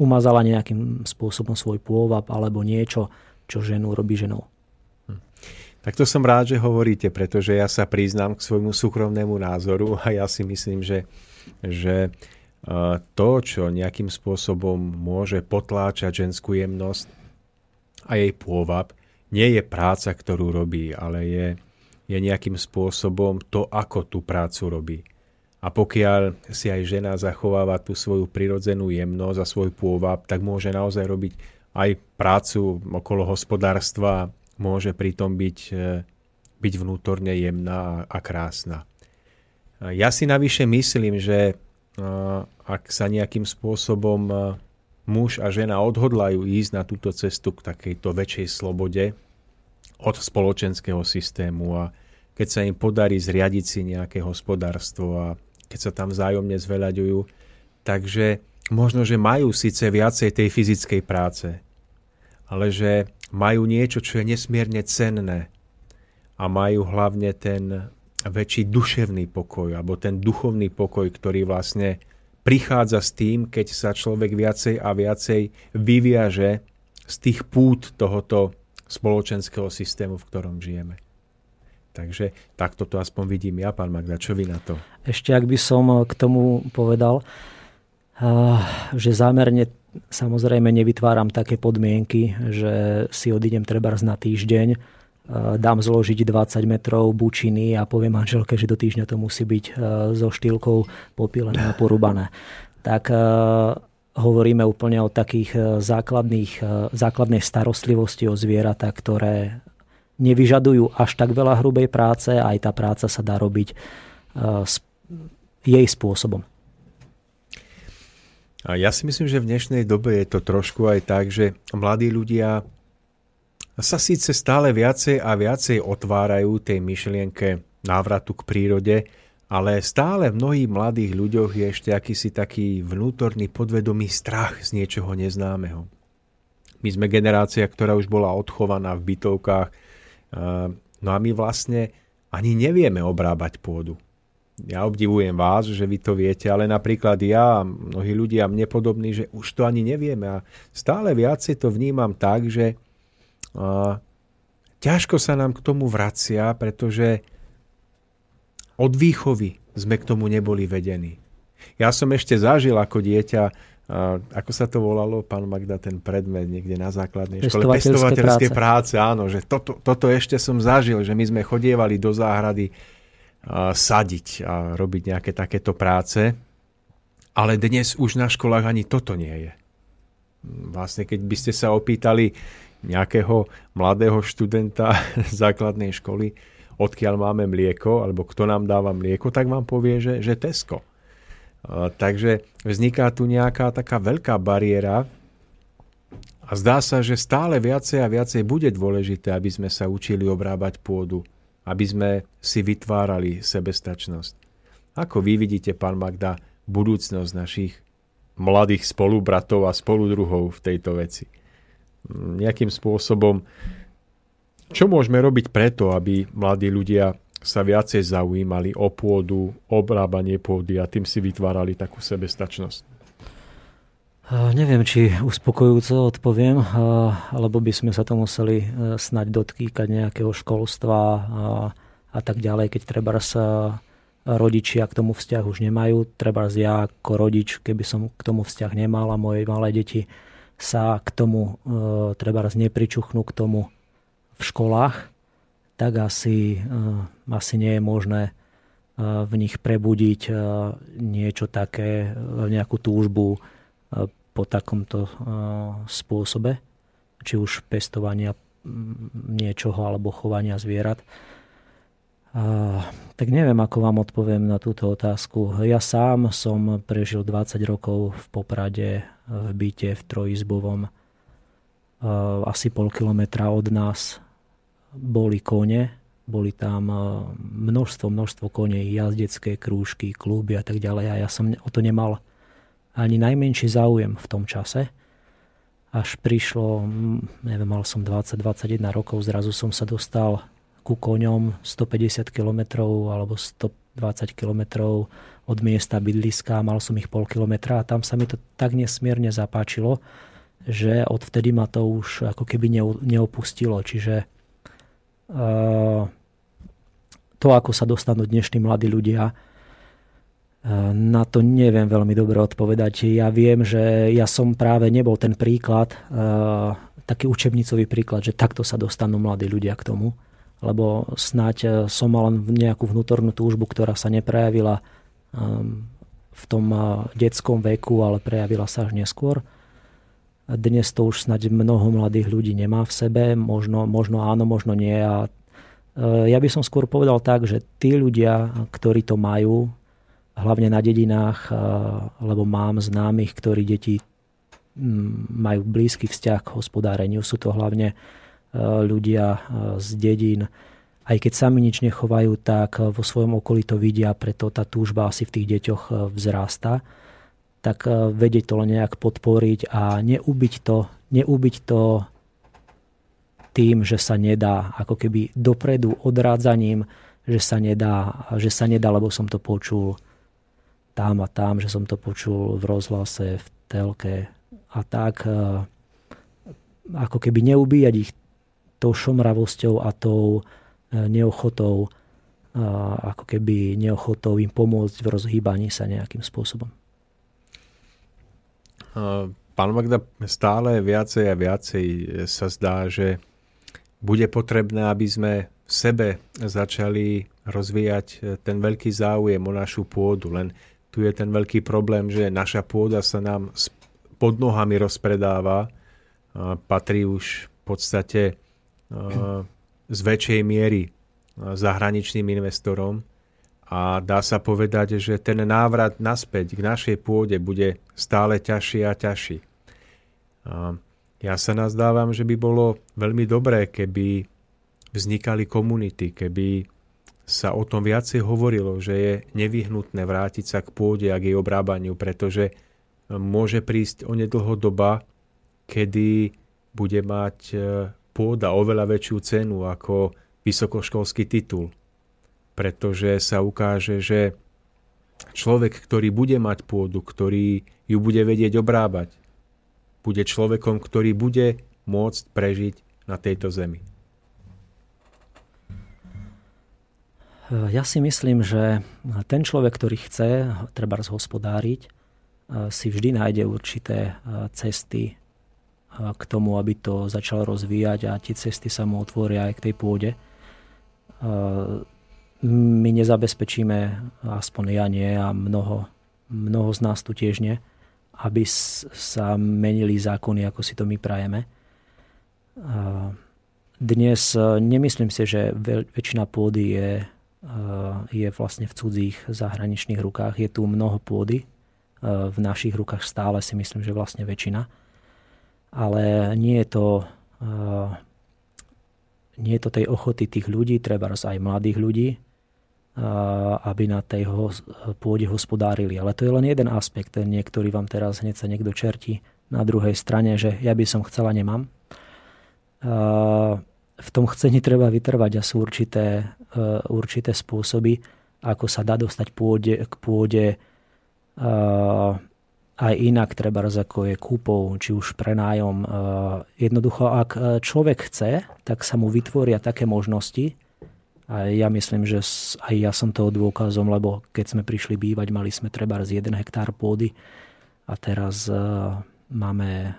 D: umazala nejakým spôsobom svoj pôvab alebo niečo, čo ženu robí ženou. Hm.
B: Tak to som rád, že hovoríte, pretože ja sa priznám k svojmu súkromnému názoru a ja si myslím, že, že e, to, čo nejakým spôsobom môže potláčať ženskú jemnosť a jej pôvab, nie je práca, ktorú robí, ale je, je nejakým spôsobom to, ako tú prácu robí. A pokiaľ si aj žena zachováva tú svoju prirodzenú jemnosť a svoj pôvab, tak môže naozaj robiť aj prácu okolo hospodárstva, môže pritom byť, e, byť vnútorne jemná a krásna. Ja si navyše myslím, že e, ak sa nejakým spôsobom e, muž a žena odhodlajú ísť na túto cestu k takejto väčšej slobode od spoločenského systému a keď sa im podarí zriadiť si nejaké hospodárstvo a keď sa tam vzájomne zveľaďujú. Takže možno, že majú síce viacej tej fyzickej práce, ale že majú niečo, čo je nesmierne cenné a majú hlavne ten väčší duševný pokoj, alebo ten duchovný pokoj, ktorý vlastne prichádza s tým, keď sa človek viacej a viacej vyviaže z tých pút tohoto spoločenského systému, v ktorom žijeme. Takže takto to aspoň vidím ja, pán Magda. Čo vy na to?
D: Ešte ak by som eh, k tomu povedal, eh, že zámerne samozrejme nevytváram také podmienky, že si odídem treba na týždeň, eh, dám zložiť 20 metrov bučiny a poviem manželke, že do týždňa to musí byť so štýlkou popílené a porúbané. Tak hovoríme úplne o takých základných, základnej starostlivosti o zvieratá, ktoré nevyžadujú až tak veľa hrubej práce a aj tá práca sa dá robiť uh, jej spôsobom.
B: A ja si myslím, že v dnešnej dobe je to trošku aj tak, že mladí ľudia sa síce stále viacej a viacej otvárajú tej myšlienke návratu k prírode, ale stále v mnohých mladých ľuďoch je ešte akýsi taký vnútorný podvedomý strach z niečoho neznámeho. My sme generácia, ktorá už bola odchovaná v bytovkách, no a my vlastne ani nevieme obrábať pôdu. Ja obdivujem vás, že vy to viete, ale napríklad ja a mnohí ľudia mne podobní, že už to ani nevieme a stále viacej to vnímam tak, že ťažko sa nám k tomu vracia, pretože od výchovy sme k tomu neboli vedení. Ja som ešte zažil ako dieťa ako sa to volalo, pán Magda, ten predmet niekde na základnej škole?
D: Pestovateľské
B: práce. práce. Áno, že toto, toto ešte som zažil, že my sme chodievali do záhrady a, sadiť a robiť nejaké takéto práce. Ale dnes už na školách ani toto nie je. Vlastne, keď by ste sa opýtali nejakého mladého študenta [LAUGHS] základnej školy, odkiaľ máme mlieko, alebo kto nám dáva mlieko, tak vám povie, že, že Tesco. Takže vzniká tu nejaká taká veľká bariéra a zdá sa, že stále viacej a viacej bude dôležité, aby sme sa učili obrábať pôdu, aby sme si vytvárali sebestačnosť. Ako vy vidíte, pán Magda, budúcnosť našich mladých spolubratov a spoludruhov v tejto veci? Nejakým spôsobom, čo môžeme robiť preto, aby mladí ľudia sa viacej zaujímali o pôdu, obrábanie pôdy a tým si vytvárali takú sebestačnosť?
D: Neviem, či uspokojúco odpoviem, alebo by sme sa to museli e, snať dotkýkať nejakého školstva a, a tak ďalej, keď treba sa rodičia k tomu vzťah už nemajú. Treba ja ako rodič, keby som k tomu vzťah nemal a moje malé deti sa k tomu e, treba nepričuchnú k tomu v školách, tak asi, eh, asi nie je možné eh, v nich prebudiť eh, niečo také, nejakú túžbu po takomto spôsobe, či už pestovania mm, niečoho alebo chovania zvierat. Tak neviem, ako vám odpoviem na túto otázku. Ja sám som prežil 20 rokov v Poprade, v byte v trojizbovom, asi pol kilometra od nás boli kone, boli tam e, množstvo, množstvo koní, jazdecké krúžky, kluby a tak ďalej a ja som o to nemal ani najmenší záujem v tom čase. Až prišlo, neviem, mal som 20-21 rokov, zrazu som sa dostal ku koňom 150 km alebo 100, 20 kilometrov od miesta bydliska, mal som ich pol kilometra a tam sa mi to tak nesmierne zapáčilo, že odvtedy ma to už ako keby neopustilo. Čiže to, ako sa dostanú dnešní mladí ľudia, uh, na to neviem veľmi dobre odpovedať. Ja viem, že ja som práve nebol ten príklad, uh, taký učebnicový príklad, že takto sa dostanú mladí ľudia k tomu, lebo snáď som mal nejakú vnútornú túžbu, ktorá sa neprejavila um, v tom detskom veku, ale prejavila sa až neskôr. Dnes to už snad mnoho mladých ľudí nemá v sebe, možno, možno áno, možno nie. A e, ja by som skôr povedal tak, že tí ľudia, ktorí to majú, hlavne na dedinách, e, lebo mám známych, ktorí deti majú blízky vzťah k hospodáreniu, sú to hlavne e, ľudia z dedín, aj keď sami nič nechovajú, tak vo svojom okolí to vidia, preto tá túžba asi v tých deťoch vzrásta tak e, vedieť to len nejak podporiť a neubiť to, neubiť to tým, že sa nedá, ako keby dopredu odrádzaním, že sa nedá, že sa nedá, lebo som to počul tam a tam, že som to počul v rozhlase, v telke a tak e, ako keby neubíjať ich tou šomravosťou a tou e, neochotou ako keby neochotou im pomôcť v rozhýbaní sa nejakým spôsobom.
B: Pán Magda, stále viacej a viacej sa zdá, že bude potrebné, aby sme v sebe začali rozvíjať ten veľký záujem o našu pôdu. Len tu je ten veľký problém, že naša pôda sa nám pod nohami rozpredáva. Patrí už v podstate z väčšej miery zahraničným investorom a dá sa povedať, že ten návrat naspäť k našej pôde bude stále ťažší a ťažší. A ja sa nazdávam, že by bolo veľmi dobré, keby vznikali komunity, keby sa o tom viacej hovorilo, že je nevyhnutné vrátiť sa k pôde a k jej obrábaniu, pretože môže prísť onedlho doba, kedy bude mať e, pôda oveľa väčšiu cenu ako vysokoškolský titul pretože sa ukáže, že človek, ktorý bude mať pôdu, ktorý ju bude vedieť obrábať, bude človekom, ktorý bude môcť prežiť na tejto zemi.
D: Ja si myslím, že ten človek, ktorý chce treba zhospodáriť, si vždy nájde určité cesty k tomu, aby to začal rozvíjať a tie cesty sa mu otvoria aj k tej pôde my nezabezpečíme, aspoň ja nie a mnoho, mnoho z nás tu tiež nie, aby sa menili zákony, ako si to my prajeme. Dnes e, nemyslím si, že väčšina pôdy je, e, je vlastne v cudzích zahraničných rukách. Je tu mnoho pôdy, e, v našich rukách stále si myslím, že vlastne väčšina. Ale nie je to nie je to tej ochoty tých ľudí, treba aj mladých ľudí, aby na tej pôde hospodárili. Ale to je len jeden aspekt. Niektorý vám teraz hneď sa niekto čerti na druhej strane, že ja by som chcela, nemám. V tom chcení treba vytrvať a sú určité, e, určité spôsoby, ako sa dá dostať pôde, k pôde aj inak, treba ako je kúpou, či už prenájom. Jednoducho, ak človek chce, tak sa mu vytvoria také možnosti, a ja myslím, že aj ja som toho dôkazom, lebo keď sme prišli bývať, mali sme treba z 1 hektár pôdy a teraz uh, máme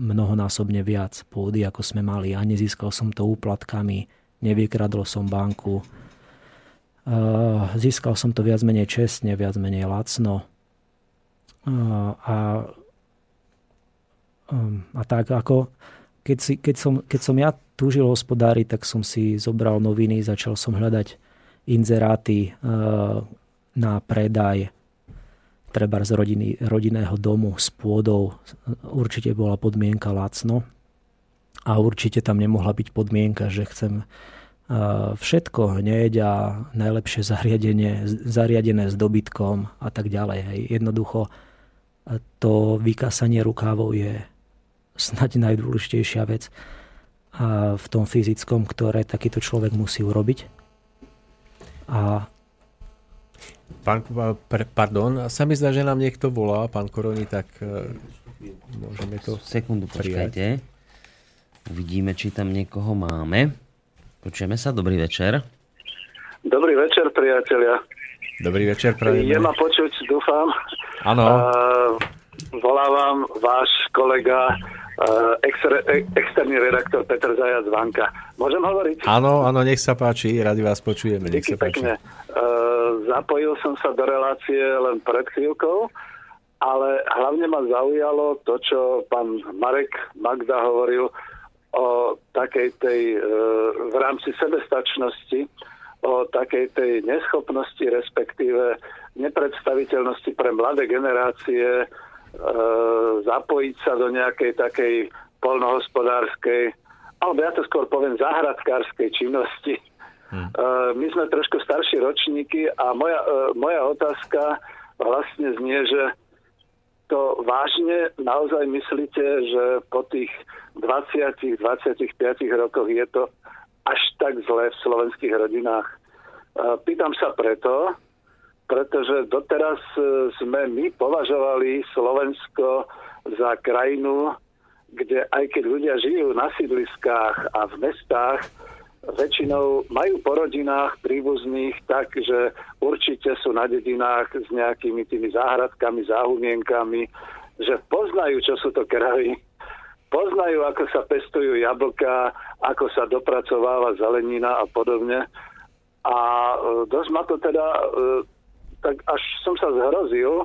D: mnohonásobne viac pôdy, ako sme mali. A nezískal som to úplatkami, nevykradol som banku, uh, získal som to viac menej čestne, viac menej lacno. Uh, a, a tak ako keď, si, keď, som, keď som ja túžil hospodári, tak som si zobral noviny, začal som hľadať inzeráty eh, na predaj treba z rodiny, rodinného domu s pôdou. Určite bola podmienka lacno a určite tam nemohla byť podmienka, že chcem eh, všetko hneď a najlepšie zariadenie, zariadené s dobytkom a tak ďalej. Jednoducho eh, to vykasanie rukávov je snať najdôležitejšia vec a v tom fyzickom, ktoré takýto človek musí urobiť. A
B: Pán, pardon, sa mi zdá, že nám niekto volá, pán Koroni, tak e, môžeme to
C: Sekundu, počkajte. Uvidíme, či tam niekoho máme. Počujeme sa, dobrý večer.
F: Dobrý večer, priatelia.
B: Dobrý večer, prajem.
F: Je ma počuť, dúfam.
B: Áno. Uh,
F: volávam váš kolega exter, externý redaktor Petr Zajac Vanka. Môžem hovoriť?
B: Áno, áno, nech sa páči, radi vás počujeme. Nech sa páči. pekne.
F: Uh, zapojil som sa do relácie len pred chvíľkou, ale hlavne ma zaujalo to, čo pán Marek Magda hovoril o takej tej, v rámci sebestačnosti, o takej tej neschopnosti, respektíve nepredstaviteľnosti pre mladé generácie zapojiť sa do nejakej takej polnohospodárskej, alebo ja to skôr poviem záhradkárskej činnosti. Hmm. My sme trošku starší ročníky a moja, moja otázka vlastne znie, že to vážne naozaj myslíte, že po tých 20-25 rokoch je to až tak zle v slovenských rodinách? Pýtam sa preto, pretože doteraz e, sme my považovali Slovensko za krajinu, kde aj keď ľudia žijú na sídliskách a v mestách, väčšinou majú po rodinách príbuzných tak, že určite sú na dedinách s nejakými tými záhradkami, záhumienkami, že poznajú, čo sú to kravy, poznajú, ako sa pestujú jablka, ako sa dopracováva zelenina a podobne. A e, dosť ma to teda, e, tak až som sa zhrozil,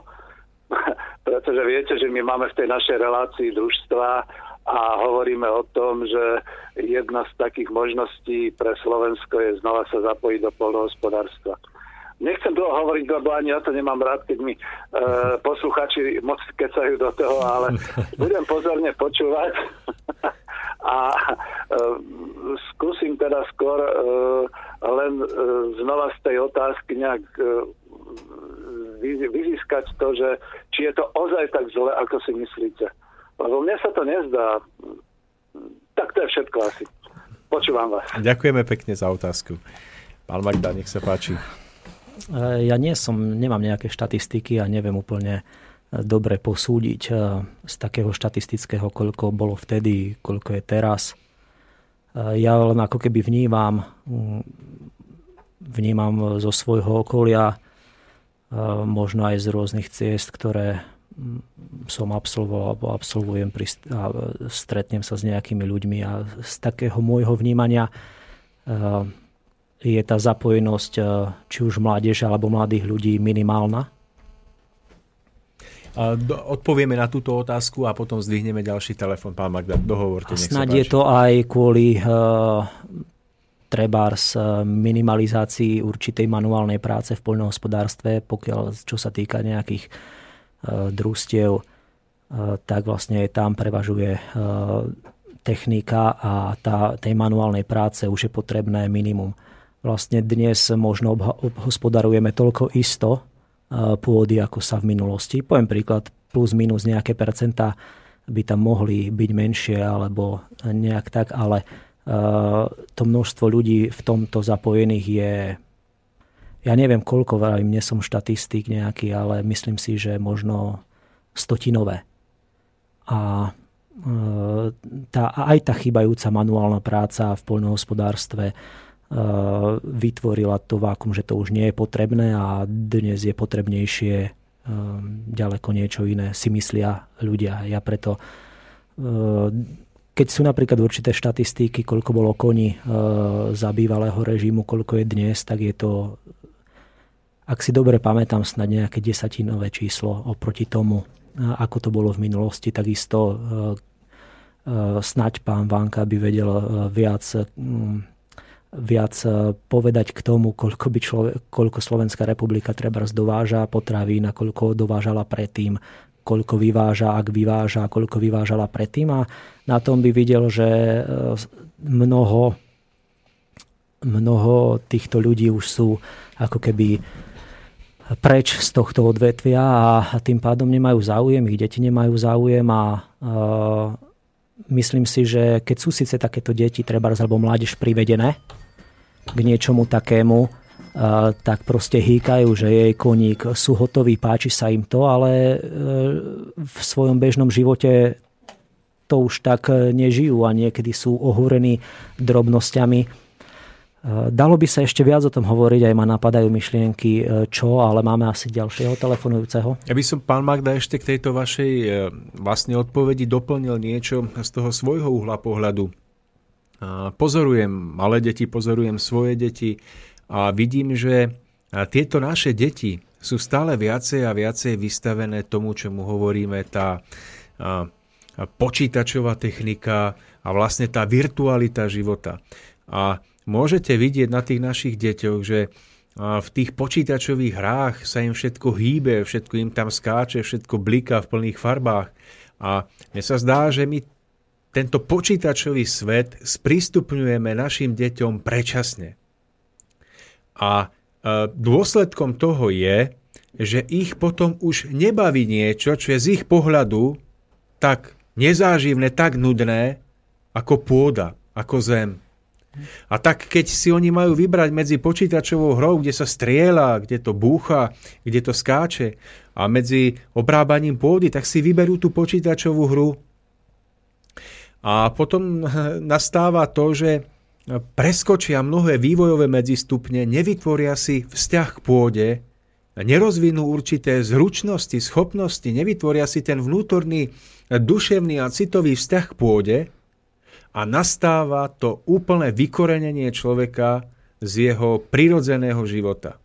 F: [LAUGHS] pretože viete, že my máme v tej našej relácii družstva a hovoríme o tom, že jedna z takých možností pre Slovensko je znova sa zapojiť do polnohospodárstva. Nechcem dlho hovoriť, lebo ani ja to nemám rád, keď mi e, posluchači moc kecajú do toho, ale [LAUGHS] budem pozorne počúvať [LAUGHS] a e, skúsim teda skôr e, len e, znova z tej otázky nejak e, vyzískať to, že či je to ozaj tak zle, ako si myslíte. Lebo mne sa to nezdá. Tak to je všetko asi. Počúvam vás.
B: Ďakujeme pekne za otázku. Pán Magda, nech sa páči.
D: E, ja nie som, nemám nejaké štatistiky a neviem úplne dobre posúdiť e, z takého štatistického, koľko bolo vtedy, koľko je teraz. Ja len ako keby vnímam, mm, vnímam zo svojho okolia, možno aj z rôznych ciest, ktoré som absolvoval alebo absolvujem a stretnem sa s nejakými ľuďmi a z takého môjho vnímania je tá zapojenosť či už mládeže alebo mladých ľudí minimálna?
B: Odpovieme na túto otázku a potom zdvihneme ďalší telefon. Pán Magda, dohovorte.
D: Snad je to aj kvôli uh, trebárs minimalizácii určitej manuálnej práce v poľnohospodárstve, pokiaľ čo sa týka nejakých Eh, družstiev, eh, tak vlastne tam prevažuje eh, technika a tá, tej manuálnej práce už je potrebné minimum. Vlastne dnes možno obhospodarujeme toľko isto pôdy, ako sa v minulosti. Poviem príklad, plus minus nejaké percentá by tam mohli byť menšie alebo nejak tak, ale to množstvo ľudí v tomto zapojených je ja neviem koľko, vravím, nie som štatistik nejaký, ale myslím si, že možno stotinové. A e, tá, aj tá chýbajúca manuálna práca v poľnohospodárstve vytvorila to vákum, že to už nie je potrebné a dnes je potrebnejšie e, ďaleko niečo iné, si myslia ľudia. Ja preto keď sú napríklad určité štatistiky, koľko bolo koní za bývalého režimu, koľko je dnes, tak je to ak si dobre pamätám, snad nejaké desatinové číslo oproti tomu, ako to bolo v minulosti, takisto snaď pán Vanka by vedel viac, viac povedať k tomu, koľko, by človek, koľko Slovenská republika treba dováža potravín a koľko dovážala predtým, koľko vyváža, ak vyváža, koľko vyvážala predtým. A na tom by videl, že mnoho, mnoho týchto ľudí už sú ako keby preč z tohto odvetvia a tým pádom nemajú záujem, ich deti nemajú záujem a uh, myslím si, že keď sú síce takéto deti, treba alebo mládež privedené k niečomu takému, tak proste hýkajú, že jej koník sú hotoví, páči sa im to, ale e, v svojom bežnom živote to už tak nežijú a niekedy sú ohúrení drobnosťami. E, dalo by sa ešte viac o tom hovoriť, aj ma napadajú myšlienky, e, čo, ale máme asi ďalšieho telefonujúceho.
B: Ja by som, pán Magda, ešte k tejto vašej vlastne odpovedi doplnil niečo z toho svojho uhla pohľadu. Pozorujem malé deti, pozorujem svoje deti, a vidím, že tieto naše deti sú stále viacej a viacej vystavené tomu, čomu hovoríme tá počítačová technika a vlastne tá virtualita života. A môžete vidieť na tých našich deťoch, že v tých počítačových hrách sa im všetko hýbe, všetko im tam skáče, všetko bliká v plných farbách. A mne sa zdá, že my tento počítačový svet sprístupňujeme našim deťom predčasne. A e, dôsledkom toho je, že ich potom už nebaví niečo, čo je z ich pohľadu tak nezáživné, tak nudné, ako pôda, ako zem. A tak keď si oni majú vybrať medzi počítačovou hrou, kde sa strieľa, kde to búcha, kde to skáče a medzi obrábaním pôdy, tak si vyberú tú počítačovú hru. A potom [LAUGHS] nastáva to, že preskočia mnohé vývojové medzistupne, nevytvoria si vzťah k pôde, nerozvinú určité zručnosti, schopnosti, nevytvoria si ten vnútorný duševný a citový vzťah k pôde a nastáva to úplné vykorenenie človeka z jeho prirodzeného života.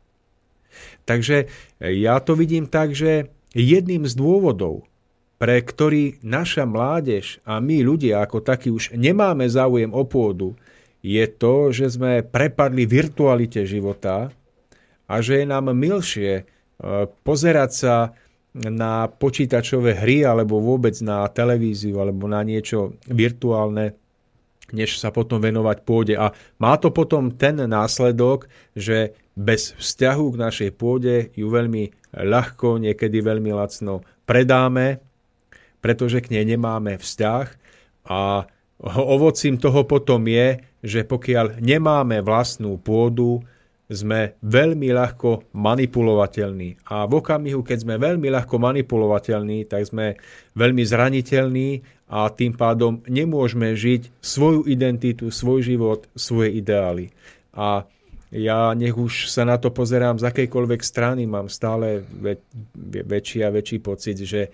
B: Takže ja to vidím tak, že jedným z dôvodov, pre ktorý naša mládež a my ľudia ako takí už nemáme záujem o pôdu, je to, že sme prepadli virtualite života a že je nám milšie e, pozerať sa na počítačové hry alebo vôbec na televíziu alebo na niečo virtuálne, než sa potom venovať pôde. A má to potom ten následok, že bez vzťahu k našej pôde ju veľmi ľahko, niekedy veľmi lacno predáme, pretože k nej nemáme vzťah a ovocím toho potom je, že pokiaľ nemáme vlastnú pôdu, sme veľmi ľahko manipulovateľní. A v okamihu, keď sme veľmi ľahko manipulovateľní, tak sme veľmi zraniteľní a tým pádom nemôžeme žiť svoju identitu, svoj život, svoje ideály. A ja nech už sa na to pozerám z akejkoľvek strany, mám stále väč- väčší a väčší pocit, že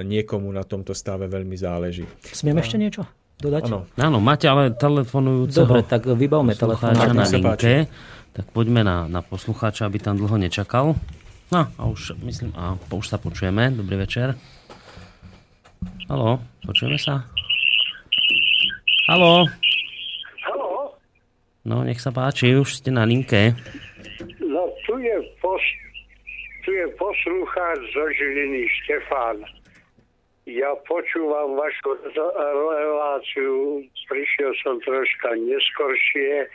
B: niekomu na tomto stave veľmi záleží.
D: Smiem ešte niečo? dodať?
C: Áno, Áno máte ale telefonujúceho
D: Dobre, tak vybavme telefón.
C: na linke. Tak poďme na, na poslucháča, aby tam dlho nečakal. No, a už myslím, a už sa počujeme. Dobrý večer. Haló, počujeme sa? Haló?
G: Haló?
C: No, nech sa páči, už ste na linke.
G: No, tu je, pos, tu je poslúcháč zo Žiliny Štefán. Ja počúvam vašu reláciu, prišiel som troška neskoršie,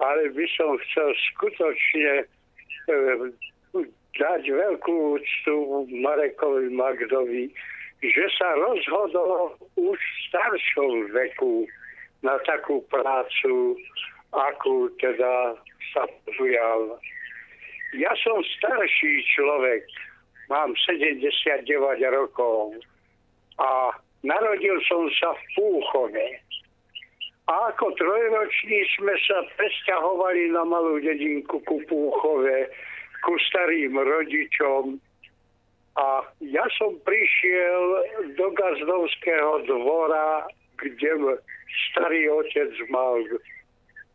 G: ale by som chcel skutočne e, dať veľkú úctu Marekovi Magdovi, že sa rozhodol už v staršom veku na takú prácu, akú teda sa pojal. Ja som starší človek, mám 79 rokov a narodil som sa v Púchove. A ako trojroční sme sa presťahovali na malú dedinku ku Púchove, ku starým rodičom. A ja som prišiel do gazdovského dvora, kde starý otec mal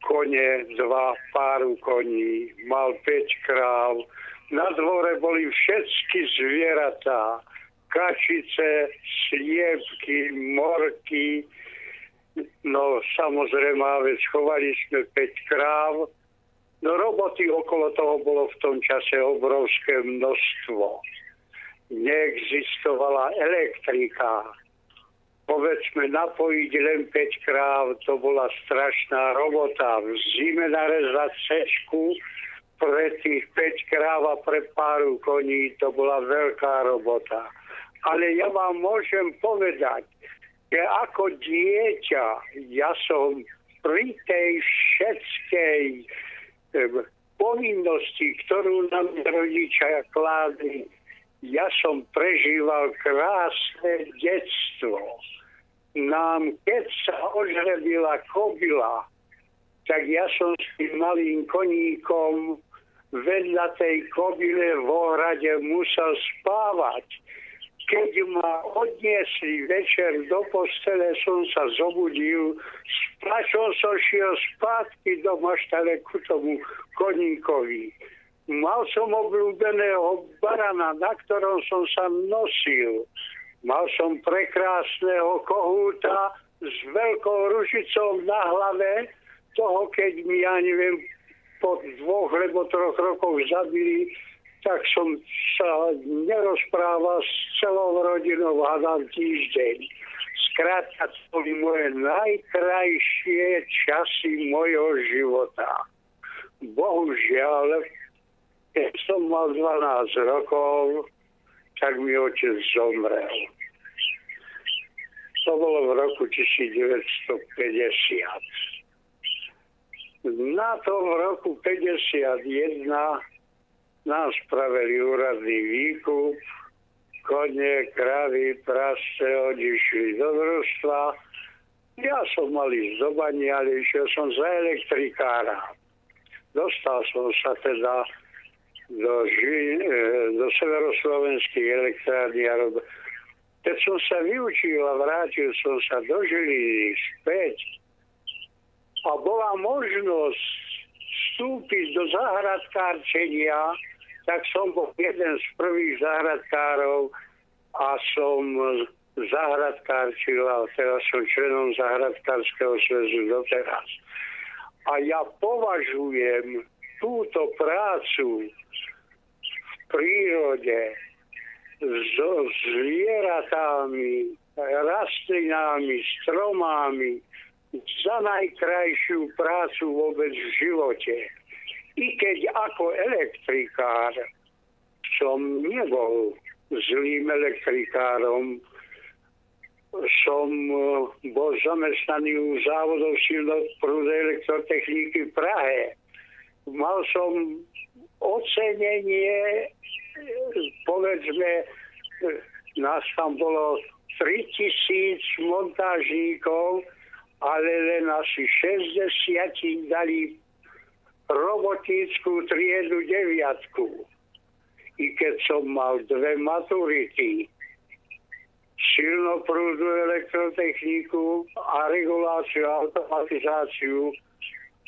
G: kone, dva páru koní, mal 5 kráv. Na dvore boli všetky zvieratá kačice, sliepky, morky, no samozrejme, veď chovali sme 5 kráv. No roboty okolo toho bolo v tom čase obrovské množstvo. Neexistovala elektrika. Povedzme, napojiť len 5 kráv, to bola strašná robota. V zime narezať sečku pre tých 5 kráv a pre páru koní, to bola veľká robota ale ja vám môžem povedať, že ako dieťa ja som pri tej všetkej povinnosti, ktorú nám rodičia kládli, ja som prežíval krásne detstvo. Nám, keď sa ožrebila kobila, tak ja som s tým malým koníkom vedľa tej kobile v ohrade musel spávať. Keď ma odniesli večer do postele, som sa zobudil, plačom som šiel spátky do maštale ku tomu koníkovi. Mal som obľúbeného barana, na ktorom som sa nosil. Mal som prekrásneho kohúta s veľkou ružicou na hlave, toho, keď mi, ja neviem, po dvoch alebo troch rokoch zabili, tak som sa nerozprával s celou rodinou hádam týždeň. Skrátka, to boli moje najkrajšie časy mojho života. Bohužiaľ, keď som mal 12 rokov, tak mi otec zomrel. To bolo v roku 1950 na tom roku 51 nám spravili úradný výkup, kone, kravy, prasce odišli do družstva. Ja som mal ísť do bani, ale išiel som za elektrikára. Dostal som sa teda do, Ži- e, do severoslovenských elektrární a keď som sa vyučil a vrátil som sa do Žiliny späť, a bola možnosť vstúpiť do zahradkárčenia, tak som bol jeden z prvých zahradkárov a som zahradkárčil a teraz som členom zahradkárskeho svezu doteraz. A ja považujem túto prácu v prírode so zvieratami, rastlinami, stromami, za najkrajšiu prácu vôbec v živote. I keď ako elektrikár som nebol zlým elektrikárom, som eh, bol zamestnaný u závodov silnoprúde elektrotechniky v Prahe. Mal som ocenenie, povedzme, eh, nás tam bolo 3000 montážníkov, ale len asi 60 dali robotickú triedu deviatku. I keď som mal dve maturity, silnoprúdu elektrotechniku a reguláciu a automatizáciu,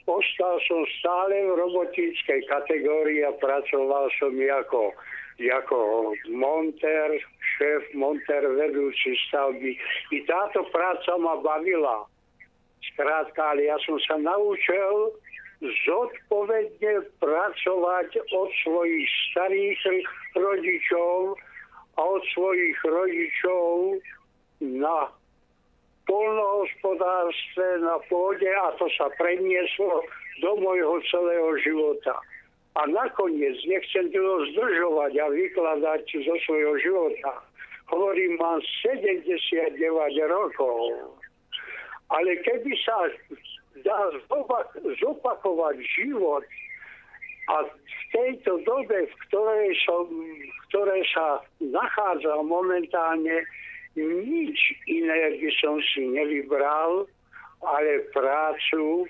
G: ostal som stále v robotickej kategórii a pracoval som ako, ako monter, šéf monter, vedúci stavby. I táto práca ma bavila. Skrátka, ale ja som sa naučil zodpovedne pracovať od svojich starých rodičov a od svojich rodičov na polnohospodárstve, na pôde a to sa prenieslo do môjho celého života. A nakoniec, nechcem to zdržovať a vykladať zo svojho života, hovorím, mám 79 rokov ale keby sa dá zopakovať život a v tejto dobe, v ktorej, som, v ktorej sa nachádzam momentálne, nič iné by som si nevybral, ale prácu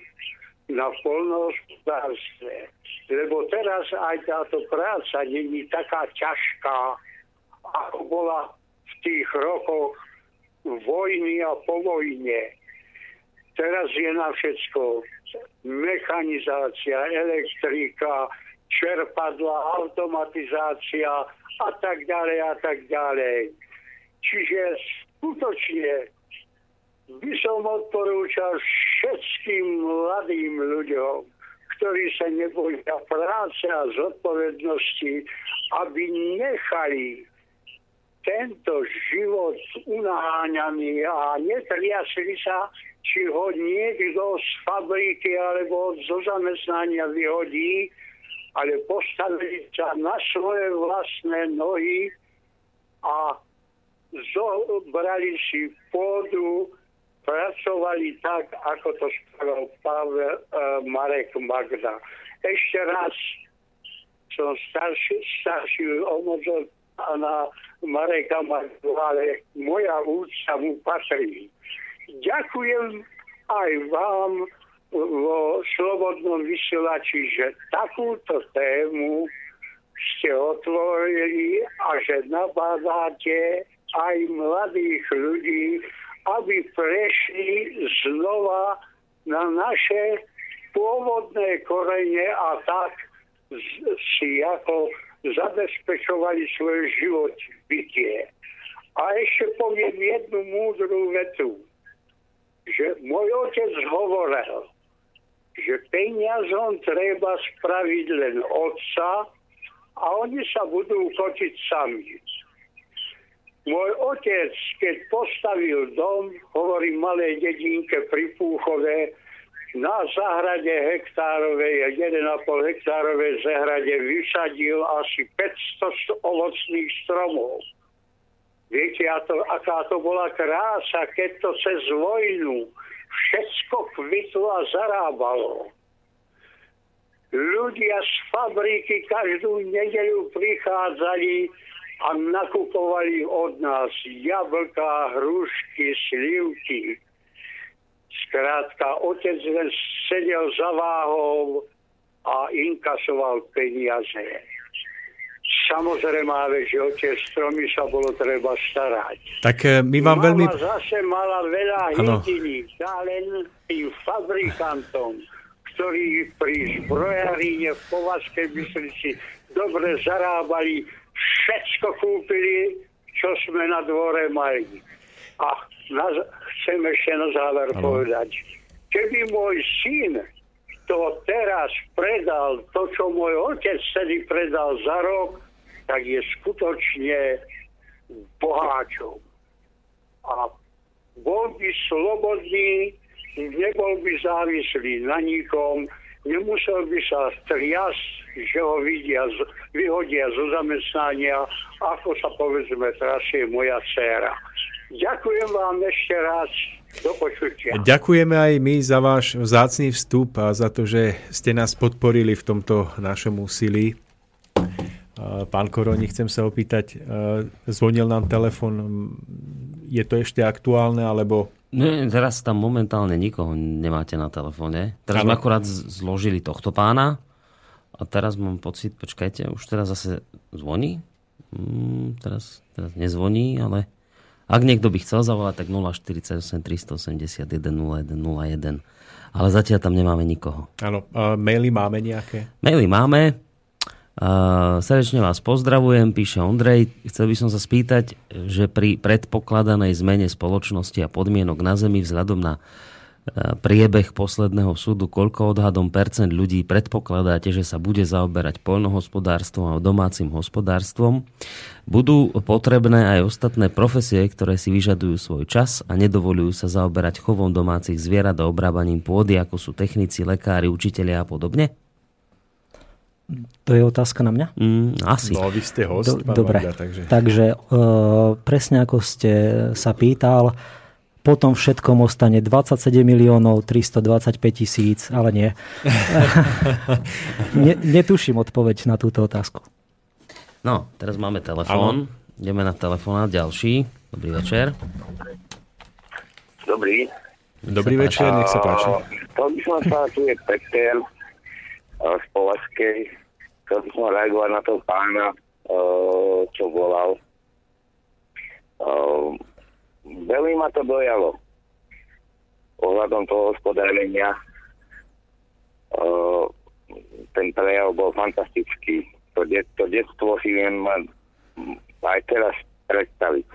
G: na polnohospodárstve. Lebo teraz aj táto práca není taká ťažká, ako bola v tých rokoch vojny a po vojne. Teraz je na všetko mechanizácia, elektrika, čerpadla, automatizácia a tak ďalej a tak ďalej. Čiže skutočne by som odporúčal všetkým mladým ľuďom, ktorí sa neboja práce a zodpovednosti, aby nechali tento život unáňaný a netriasli sa či ho niekto z fabriky alebo zo zamestnania vyhodí, ale postavili sa na svoje vlastné nohy a zobrali si pôdu, pracovali tak, ako to spravil Pavel uh, Marek Magda. ešte raz som starší, starší o pána Mareka Marku, ale moja úcta mu patrí. Ďakujem aj vám vo Slobodnom vysielači, že takúto tému ste otvorili a že nabádáte aj mladých ľudí, aby prešli znova na naše pôvodné korene a tak si ako zabezpečovali svoj život bytie. A ešte poviem jednu múdru vetu, že môj otec hovoril, že peniazom treba spraviť len otca a oni sa budú kočiť sami. Môj otec, keď postavil dom, hovorím malej dedinke pri Púchove, na záhrade hektárovej, 1,5 hektárovej záhrade vysadil asi 500 ovocných stromov. Viete, to, aká to bola krása, keď to cez vojnu všetko kvitlo a zarábalo. Ľudia z fabriky každú nedeľu prichádzali a nakupovali od nás jablka, hrušky, slivky. Skrátka, otec len sedel za váhou a inkasoval peniaze. Samozrejme, že o tie stromy sa bolo treba starať.
B: Tak eh, my vám
G: Mama
B: veľmi...
G: zase mala veľa
B: Áno.
G: hydiny, dá len tým fabrikantom, ktorí pri zbrojaríne v Povazkej Bystrici dobre zarábali, všetko kúpili, čo sme na dvore mali. A na, chcem ešte na záver
B: Áno.
G: povedať, keby môj syn to teraz predal, to, čo môj otec vtedy predal za rok, tak je skutočne boháčom. A bol by slobodný, nebol by závislý na nikom, nemusel by sa striasť, že ho vidia, vyhodia zo zamestnania, ako sa povedzme trasie moja dcéra. Ďakujem vám ešte raz. Do počutia.
B: Ďakujeme aj my za váš vzácný vstup a za to, že ste nás podporili v tomto našom úsilí. Pán Koroni, chcem sa opýtať, zvonil nám telefon, je to ešte aktuálne, alebo
C: Ne, teraz tam momentálne nikoho nemáte na telefóne. Teraz sme akurát zložili tohto pána a teraz mám pocit, počkajte, už teraz zase zvoní? Mm, teraz, teraz nezvoní, ale ak niekto by chcel zavolať, tak 048 381 0101. Ale zatiaľ tam nemáme nikoho.
B: áno, e, maily máme nejaké?
C: Maily máme. Uh, srdečne vás pozdravujem, píše Ondrej. Chcel by som sa spýtať, že pri predpokladanej zmene spoločnosti a podmienok na Zemi vzhľadom na uh, priebeh posledného súdu, koľko odhadom percent ľudí predpokladáte, že sa bude zaoberať poľnohospodárstvom a domácim hospodárstvom? Budú potrebné aj ostatné profesie, ktoré si vyžadujú svoj čas a nedovolujú sa zaoberať chovom domácich zvierat a obrábaním pôdy, ako sú technici, lekári, učitelia a podobne?
D: To je otázka na mňa?
C: Mm, asi.
B: No, vy ste host,
D: Do,
B: pán
D: dobre,
B: Magda, takže...
D: takže e, presne ako ste sa pýtal, potom všetkom ostane 27 miliónov 325 tisíc, ale nie. [LAUGHS] ne. Netuším odpoveď na túto otázku.
C: No, teraz máme telefón. Ideme na telefonát ďalší. Dobrý večer.
H: Dobrý.
B: Dobrý večer, nech sa páči.
H: Chcel by som sa, tu je Peter z Povazkej. Chcel by som reagovať na toho pána, čo volal. Veľmi ma to dojalo ohľadom toho hospodárenia. A, Ten prejav bol fantastický. To, det, to detstvo si viem aj teraz predstaviť.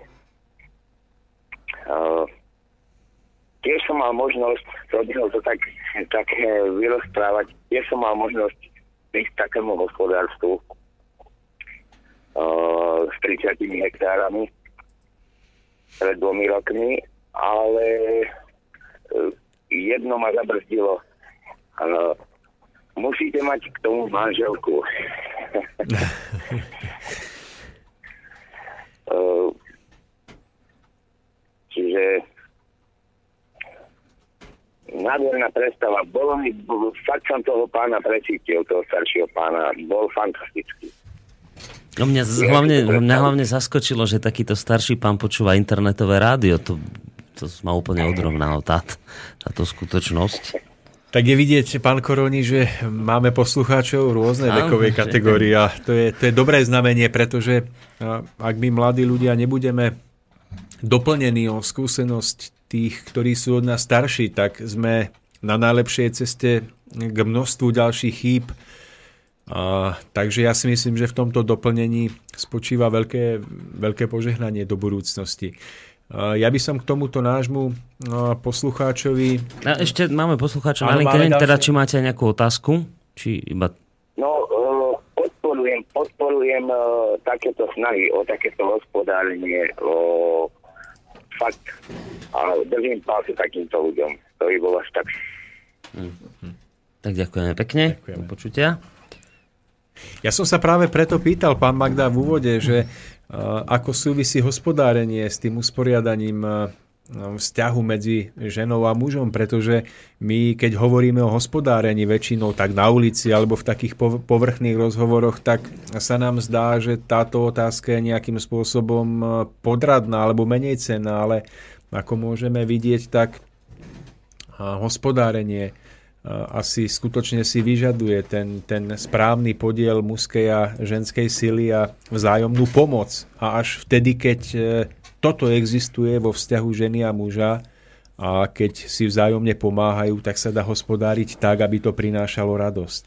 H: A, tiež som mal možnosť, som to tak, tak vyrozprávať, tiež som mal možnosť ísť k takému hospodárstvu uh, s 30 hektárami pred dvomi rokmi, ale uh, jedno ma zabrzdilo. Uh, musíte mať k tomu manželku. uh, [LAUGHS] čiže nádherná predstava. Bolo mi, fakt som toho pána precítil, toho staršieho pána. Bol fantastický.
C: No mňa, hlavne, mňa hlavne zaskočilo, že takýto starší pán počúva internetové rádio. To, to ma úplne odrovnalo tá, táto skutočnosť.
B: Tak je vidieť, pán Koroni, že máme poslucháčov rôzne vekovej kategórie a to je, to je dobré znamenie, pretože ak my mladí ľudia nebudeme doplnení o skúsenosť tých, ktorí sú od nás starší, tak sme na najlepšej ceste k množstvu ďalších chýb. A, takže ja si myslím, že v tomto doplnení spočíva veľké, veľké požehnanie do budúcnosti. Ja by som k tomuto nášmu poslucháčovi...
C: A ešte máme poslucháča na LinkedIn, teda či máte nejakú otázku? Či iba...
H: No, e, podporujem, podporujem e, takéto snahy o takéto hospodárenie, o fakt a držím palce takýmto ľuďom. To by bolo až tak.
C: Mm-hmm. Tak ďakujeme pekne. Ďakujeme. počutia.
B: Ja som sa práve preto pýtal, pán Magda, v úvode, že ako súvisí hospodárenie s tým usporiadaním vzťahu medzi ženou a mužom, pretože my, keď hovoríme o hospodárení väčšinou tak na ulici alebo v takých povrchných rozhovoroch, tak sa nám zdá, že táto otázka je nejakým spôsobom podradná alebo menej cenná, ale ako môžeme vidieť, tak hospodárenie asi skutočne si vyžaduje ten, ten správny podiel mužskej a ženskej sily a vzájomnú pomoc. A až vtedy, keď e, toto existuje vo vzťahu ženy a muža a keď si vzájomne pomáhajú, tak sa dá hospodáriť tak, aby to prinášalo radosť.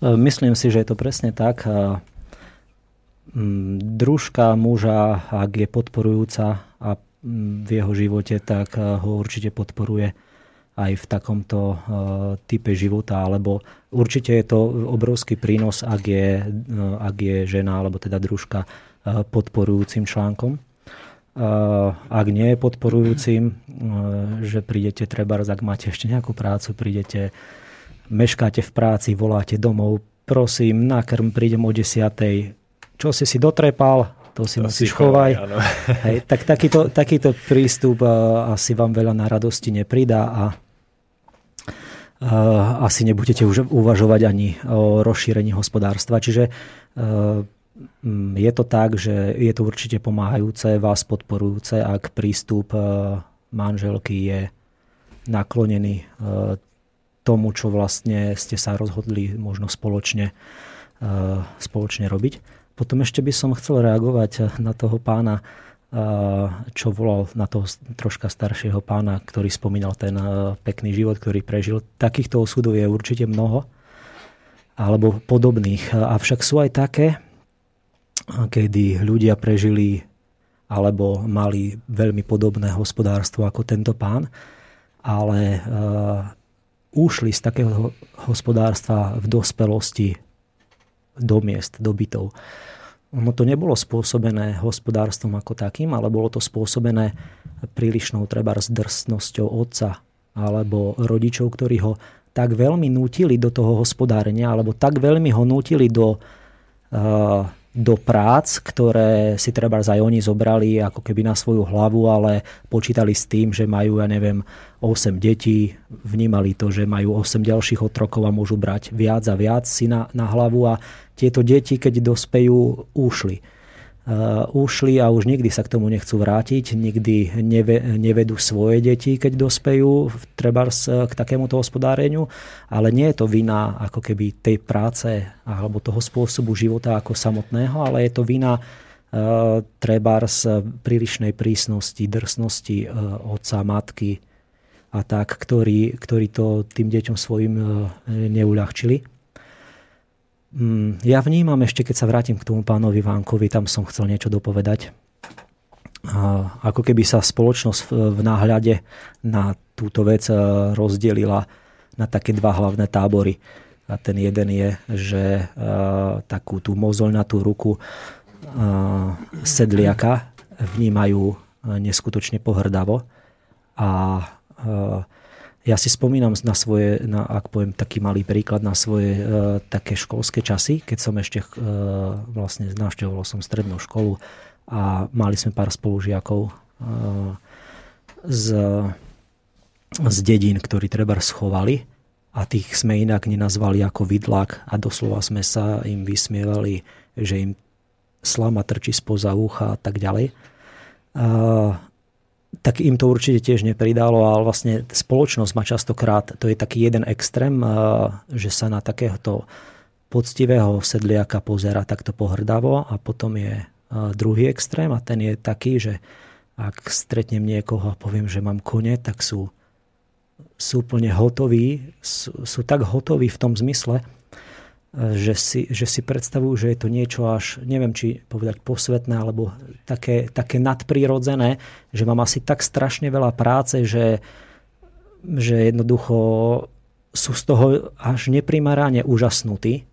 D: E, myslím si, že je to presne tak. E, družka muža, ak je podporujúca a v jeho živote, tak ho určite podporuje aj v takomto uh, type života, alebo určite je to obrovský prínos, ak je, uh, ak je žena alebo teda družka uh, podporujúcim článkom. Ak nie je podporujúcim, že prídete treba, ak máte ešte nejakú prácu, prídete, meškáte v práci, voláte domov, prosím, nakrm, prídem o desiatej, čo si si dotrepal, to si to musíš chovať. Hej, tak takýto, takýto prístup asi vám veľa na radosti nepridá a asi nebudete už uvažovať ani o rozšírení hospodárstva. Čiže e, je to tak, že je to určite pomáhajúce, vás podporujúce, ak prístup e, manželky je naklonený tomu, čo vlastne ste sa rozhodli možno spoločne, spoločne robiť. Potom ešte by som chcel reagovať na toho pána čo volal na toho troška staršieho pána, ktorý spomínal ten pekný život, ktorý prežil. Takýchto osudov je určite mnoho, alebo podobných. Avšak sú aj také, kedy ľudia prežili alebo mali veľmi podobné hospodárstvo ako tento pán, ale ušli z takého hospodárstva v dospelosti do miest, do bytov. Ono to nebolo spôsobené hospodárstvom ako takým, ale bolo to spôsobené prílišnou treba drsnosťou otca alebo rodičov, ktorí ho tak veľmi nútili do toho hospodárenia, alebo tak veľmi ho nútili do, uh, do prác, ktoré si treba aj oni zobrali ako keby na svoju hlavu, ale počítali s tým, že majú, ja neviem, 8 detí, vnímali to, že majú 8 ďalších otrokov a môžu brať viac a viac si na, na hlavu a tieto deti, keď dospejú, ušli. Uh, ušli a už nikdy sa k tomu nechcú vrátiť, nikdy neve, nevedú svoje deti, keď dospejú treba k takémuto hospodáreniu, ale nie je to vina ako keby tej práce alebo toho spôsobu života ako samotného, ale je to vina uh, treba z prílišnej prísnosti, drsnosti uh, otca, matky a tak, ktorí, ktorí to tým deťom svojim uh, neuľahčili. Mm, ja vnímam ešte, keď sa vrátim k tomu pánovi Vánkovi, tam som chcel niečo dopovedať. Ako keby sa spoločnosť v náhľade na túto vec e, rozdelila na také dva hlavné tábory. A ten jeden je, že e, takú tú mozoľnatú ruku e, sedliaka vnímajú neskutočne pohrdavo a ja si spomínam na svoje, na, ak poviem taký malý príklad, na svoje e, také školské časy, keď som ešte e, vlastne navštevoval som strednú školu a mali sme pár spolužiakov e, z z dedín, ktorí treba schovali a tých sme inak nenazvali ako vidlak a doslova sme sa im vysmievali, že im slama trčí spoza ucha a tak ďalej. A, tak im to určite tiež nepridalo, ale vlastne spoločnosť má častokrát, to je taký jeden extrém, že sa na takéhoto poctivého sedliaka pozera takto pohrdavo a potom je druhý extrém a ten je taký, že ak stretnem niekoho a poviem, že mám kone, tak sú, sú úplne hotoví, sú, sú tak hotoví v tom zmysle, že si, že si predstavujú, že je to niečo až, neviem či povedať posvetné, alebo také, také nadprirodzené, že mám asi tak strašne veľa práce, že, že jednoducho sú z toho až neprimarane úžasnutí.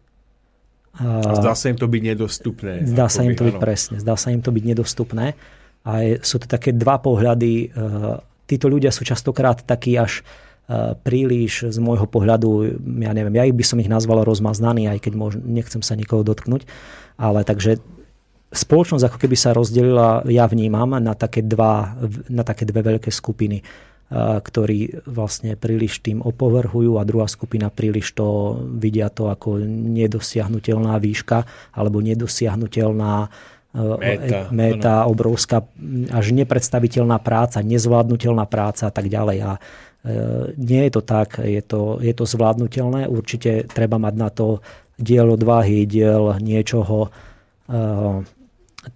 B: A zdá sa im to byť nedostupné.
D: Zdá sa im to byť presne, zdá sa im to byť nedostupné. A sú to také dva pohľady. Títo ľudia sú častokrát takí až príliš z môjho pohľadu, ja neviem, ja ich by som ich nazval rozmaznaný, aj keď môž, nechcem sa nikoho dotknúť, ale takže spoločnosť ako keby sa rozdelila, ja vnímam, na také, dva, na také dve veľké skupiny, eh, ktorí vlastne príliš tým opovrhujú a druhá skupina príliš to vidia to ako nedosiahnutelná výška alebo nedosiahnutelná eh,
B: Meta,
D: meta obrovská, až nepredstaviteľná práca, nezvládnutelná práca a tak ďalej. A nie je to tak, je to, je to zvládnutelné. Určite treba mať na to diel odvahy, diel niečoho uh,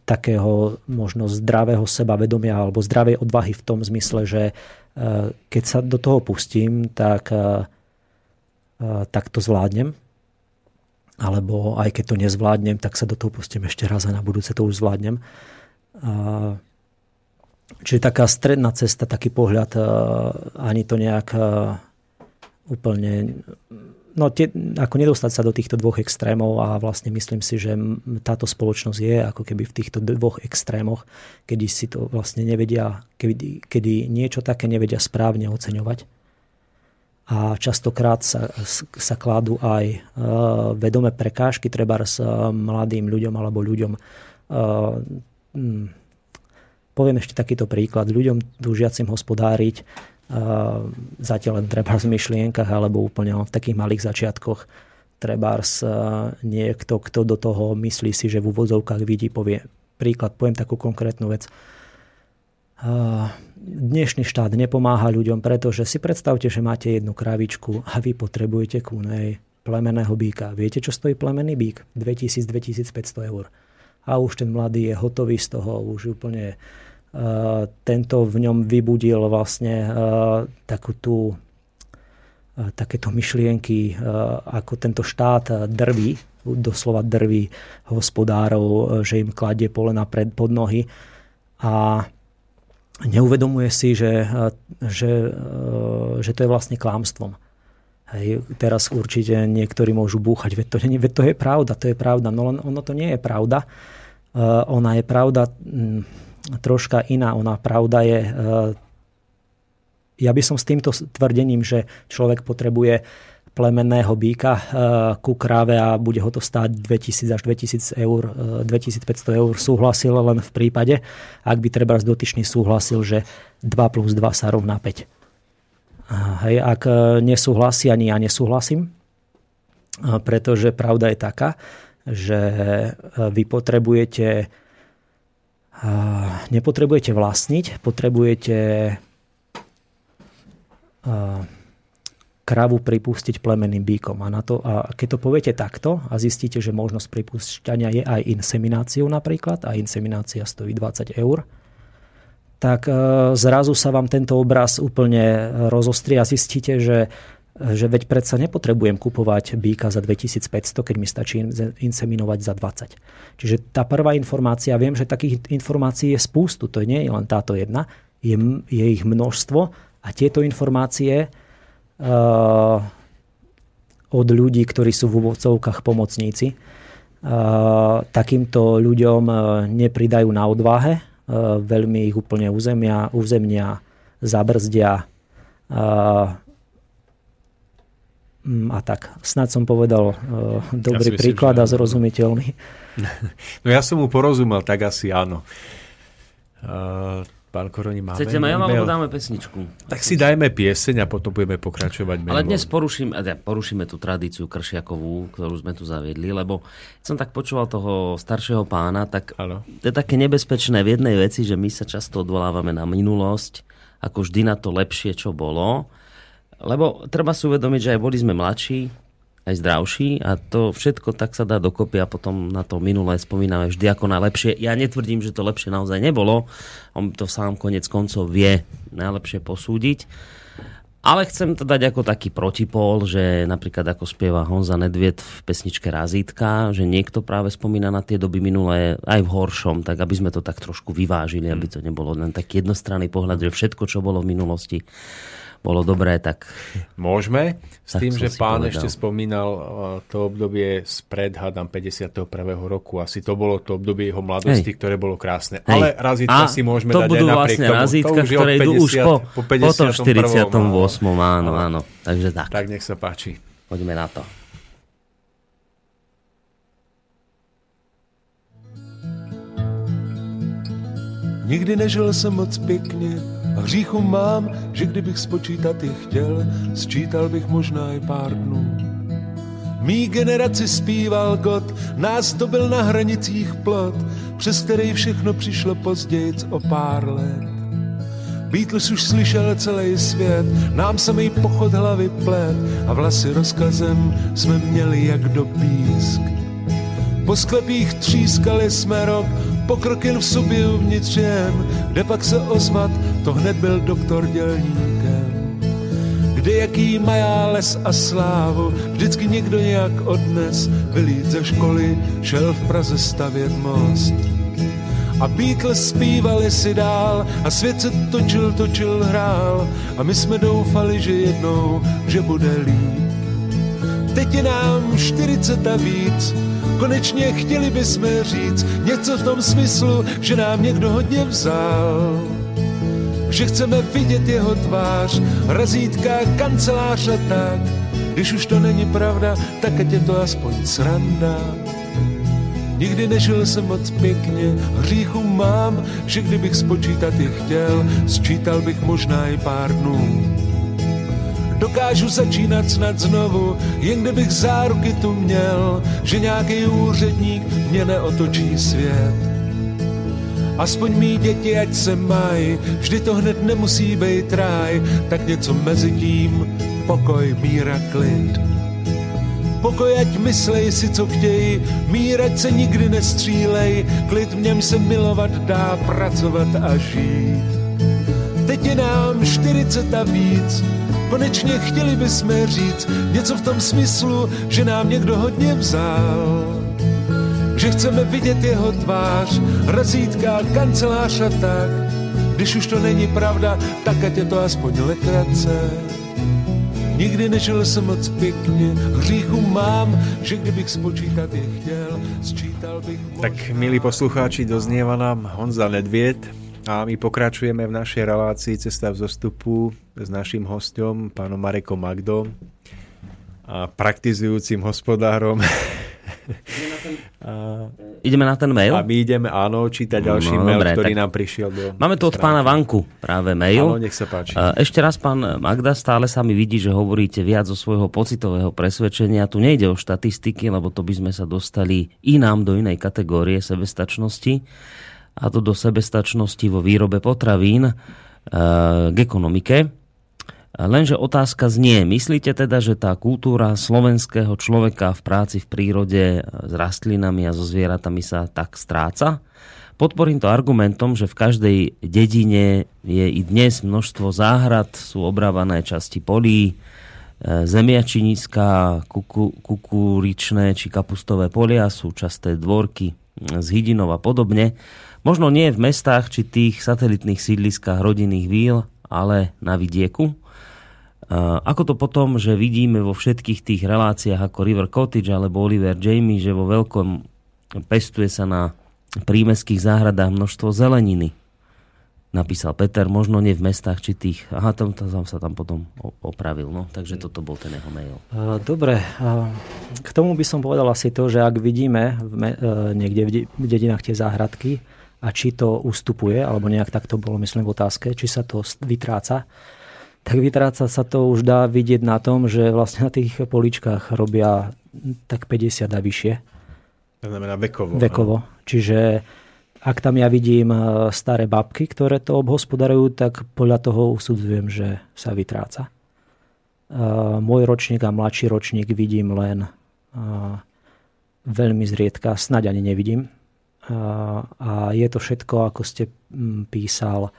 D: takého možno zdravého sebavedomia alebo zdravej odvahy v tom zmysle, že uh, keď sa do toho pustím, tak, tak to zvládnem. Alebo aj keď to nezvládnem, tak sa do toho pustím ešte raz a na budúce to už zvládnem. Uh, Čiže taká stredná cesta, taký pohľad, e, ani to nejak e, úplne... No, tie, ako nedostať sa do týchto dvoch extrémov a vlastne myslím si, že táto spoločnosť je ako keby v týchto dvoch extrémoch, kedy si to vlastne nevedia, kedy, kedy niečo také nevedia správne oceňovať. A častokrát sa, sa kladú aj uh, vedomé prekážky treba s mladým ľuďom alebo ľuďom Poviem ešte takýto príklad. Ľuďom túžiacim hospodáriť zatiaľ len treba v myšlienkach alebo úplne v takých malých začiatkoch trebárs niekto, kto do toho myslí si, že v úvodzovkách vidí, povie príklad, poviem takú konkrétnu vec. Dnešný štát nepomáha ľuďom, pretože si predstavte, že máte jednu kravičku a vy potrebujete ku nej plemeného býka. Viete, čo stojí plemený bík? 2000-2500 eur. A už ten mladý je hotový z toho, už úplne Eh, tento v ňom vybudil vlastne eh, takú tú eh, takéto myšlienky, ako tento štát drví, doslova drví hospodárov, že im kladie polena pred, pod nohy a neuvedomuje si, že, že, že to je vlastne klámstvom. Hej, teraz určite niektorí môžu búchať, veď to, veď to je pravda, to je pravda. No len ono to nie je pravda. Ona je pravda, hm, troška iná. Ona pravda je, e, ja by som s týmto tvrdením, že človek potrebuje plemenného býka e, ku kráve a bude ho to stáť 2000 až 2000 eur, 2500 e, eur súhlasil len v prípade, ak by treba dotyčný súhlasil, že 2 plus 2 sa rovná 5. Hej, ak nesúhlasí, ani ja nesúhlasím, pretože pravda je taká, že vy potrebujete nepotrebujete vlastniť, potrebujete kravu pripustiť plemeným bíkom. A, na to, a keď to poviete takto a zistíte, že možnosť pripúšťania je aj insemináciou napríklad, a inseminácia stojí 20 eur, tak zrazu sa vám tento obraz úplne rozostrie a zistíte, že že veď predsa nepotrebujem kupovať býka za 2500, keď mi stačí inseminovať za 20. Čiže tá prvá informácia, viem, že takých informácií je spústu, to nie je len táto jedna, je, je ich množstvo a tieto informácie uh, od ľudí, ktorí sú v úvodzovkách pomocníci, uh, takýmto ľuďom uh, nepridajú na odvahe, uh, veľmi ich úplne uzemia, uzemnia, zabrzdia, uh, a tak. Snad som povedal uh, dobrý ja príklad a zrozumiteľný. [LAUGHS]
B: No ja som mu porozumel, tak asi áno. Uh, Pán Koroni, máme
C: Chcete mail, alebo dáme pesničku?
B: Tak si dajme pieseň a potom budeme pokračovať mailom.
C: Ale dnes poruším, ja, porušíme tú tradíciu kršiakovú, ktorú sme tu zaviedli, lebo som tak počúval toho staršieho pána, tak
B: Áno.
C: to je také nebezpečné v jednej veci, že my sa často odvolávame na minulosť, ako vždy na to lepšie, čo bolo. Lebo treba si uvedomiť, že aj boli sme mladší, aj zdravší a to všetko tak sa dá dokopy a potom na to minulé spomíname vždy ako na lepšie. Ja netvrdím, že to lepšie naozaj nebolo. On to sám konec koncov vie najlepšie posúdiť. Ale chcem to dať ako taký protipol, že napríklad ako spieva Honza Nedviet v pesničke Razítka, že niekto práve spomína na tie doby minulé aj v horšom, tak aby sme to tak trošku vyvážili, aby to nebolo len taký jednostranný pohľad, že všetko, čo bolo v minulosti, bolo dobré, tak...
B: Môžeme, s
C: Tak
B: tým, že
C: si
B: pán
C: povedal.
B: ešte spomínal uh, to obdobie spred, hádam, 51. roku. Asi to bolo to obdobie jeho mladosti,
C: Hej.
B: ktoré bolo krásne.
C: Hej.
B: Ale razítka
C: A
B: si môžeme
C: to
B: dať
C: budú
B: aj napriek
C: vlastne
B: tomu.
C: razítka,
B: to
C: ktoré idú už po,
B: po
C: po tom
B: 51.
C: 48. Áno, áno. Takže tak,
B: Tak nech sa páči.
C: poďme na to.
I: Nikdy nežil jsem moc pěkně hříchu mám, že kdybych spočítat je chtěl, sčítal bych možná i pár dnů. Mý generaci zpíval God, nás to byl na hranicích plot, přes který všechno přišlo později o pár let. Beatles už slyšel celý svět, nám samý pochod hlavy plet a vlasy rozkazem jsme měli jak do písk. Po sklepích třískali jsme rok, pokrok v sobě uvnitř jen, kde pak se ozvat, to hned byl doktor dělníkem. Kde jaký mají les a slávu, vždycky někdo nějak odnes, vylít ze školy, šel v Praze stavět most. A Beatles zpívali si dál a svět se točil, točil, hrál a my jsme doufali, že jednou, že bude líp. Teď je nám 40 a víc, konečně chtěli bychom říct něco v tom smyslu, že nám někdo hodně vzal. Že chceme vidět jeho tvář, razítka, kancelář a tak. Když už to není pravda, tak ať je to aspoň sranda. Nikdy nežil jsem moc pěkně, hříchu mám, že kdybych spočítat je chtěl, sčítal bych možná i pár dnů. Dokážu začínat snad znovu, jen kdybych záruky tu měl, že nějaký úředník mě neotočí svět. Aspoň mý děti, ať se mají, vždy to hned nemusí být ráj, tak něco mezi tím, pokoj, míra, klid. Pokoj, ať myslej si, co chtějí, mír, ať se nikdy nestřílej, klid v něm se milovat dá, pracovat a žít. Teď je nám 40 a víc, konečně chtěli bychom říct něco v tom smyslu, že nám někdo hodně vzal. Že chceme vidět jeho tvář, razítka, kancelář a tak. Když už to není pravda, tak ať je to aspoň legrace. Nikdy nežil jsem moc pěkně, hříchu mám, že kdybych spočítat je chtěl, sčítal bych...
B: Tak, milí poslucháči, doznieva nám Honza Nedviet a my pokračujeme v našej relácii Cesta v zostupu s našim hostom, pánom Marekom Magdom a praktizujúcim hospodárom. [LAUGHS]
C: Ideme na ten mail?
B: A my ideme, áno, čítať ďalší
C: No,
B: mail,
C: dobre,
B: ktorý
C: tak
B: nám prišiel do...
C: Máme tu od
B: stránky.
C: pána Vanku práve mail.
B: Áno, nech sa páči.
C: E, Ešte raz, pán Magda, stále sa mi vidí, že hovoríte viac zo svojho pocitového presvedčenia. Tu nejde o štatistiky, lebo to by sme sa dostali inám do inej kategórie sebestačnosti. A to do sebestačnosti vo výrobe potravín e, k ekonomike. Lenže otázka znie, myslíte teda, že tá kultúra slovenského človeka v práci v prírode s rastlinami a so zvieratami sa tak stráca? Podporím to argumentom, že v každej dedine je i dnes množstvo záhrad, sú obrávané časti polí, e, zemiačiniská, kuku, kukuričné či kapustové polia, sú časté dvorky z hydinov a podobne. Možno nie v mestách či tých satelitných sídliskách rodinných víl, ale na vidieku. Ako to potom, že vidíme vo všetkých tých reláciách ako River Cottage alebo Oliver Jamie, že vo veľkom pestuje sa na prímeských záhradách množstvo zeleniny. Napísal Peter, možno nie v mestách či tých... Aha, tam, tam sa tam potom opravil. No, takže toto bol ten jeho mail.
D: E, Dobre, e, k tomu by som povedal asi to, že ak vidíme v e, niekde v de- v dedinách tie záhradky a či to ustupuje, alebo nejak tak to bolo myslím v otázke, či sa to vytráca, tak vytráca sa to už dá vidieť na tom, že vlastne na tých poličkách robia tak 50 a vyššie.
B: To znamená vekovo.
D: Vekovo. No. Čiže ak tam ja vidím e, staré babky, ktoré to obhospodarujú, tak podľa toho usudzujem, že sa vytráca. E, môj ročník a mladší ročník vidím len e, veľmi zriedka, snaď ani nevidím. A je to všetko, ako ste písal,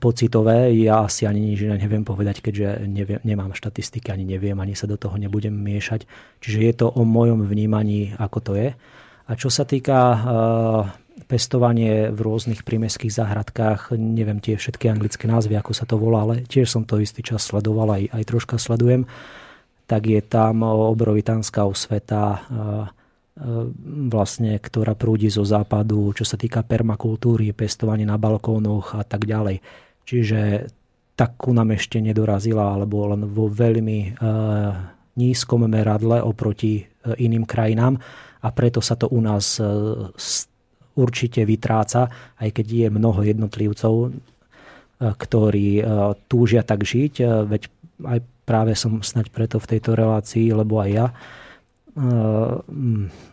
D: pocitové. Ja asi ani nič neviem povedať, keďže neviem, nemám štatistiky, ani neviem, ani sa do toho nebudem miešať. Čiže je to o mojom vnímaní, ako to je. A čo sa týka uh, pestovanie v rôznych prímeských záhradkách, neviem tie všetky anglické názvy, ako sa to volá, ale tiež som to istý čas sledoval, aj, aj troška sledujem, tak je tam obrovitánska osveta, uh, vlastne, ktorá prúdi zo západu, čo sa týka permakultúry, pestovanie na balkónoch a tak ďalej. Čiže takú nám ešte nedorazila, alebo len vo veľmi uh, nízkom meradle oproti uh, iným krajinám a preto sa to u nás e, určite vytráca, aj keď je mnoho jednotlivcov, e, ktorí e, túžia tak žiť, veď aj práve som snať preto v tejto relácii, lebo aj ja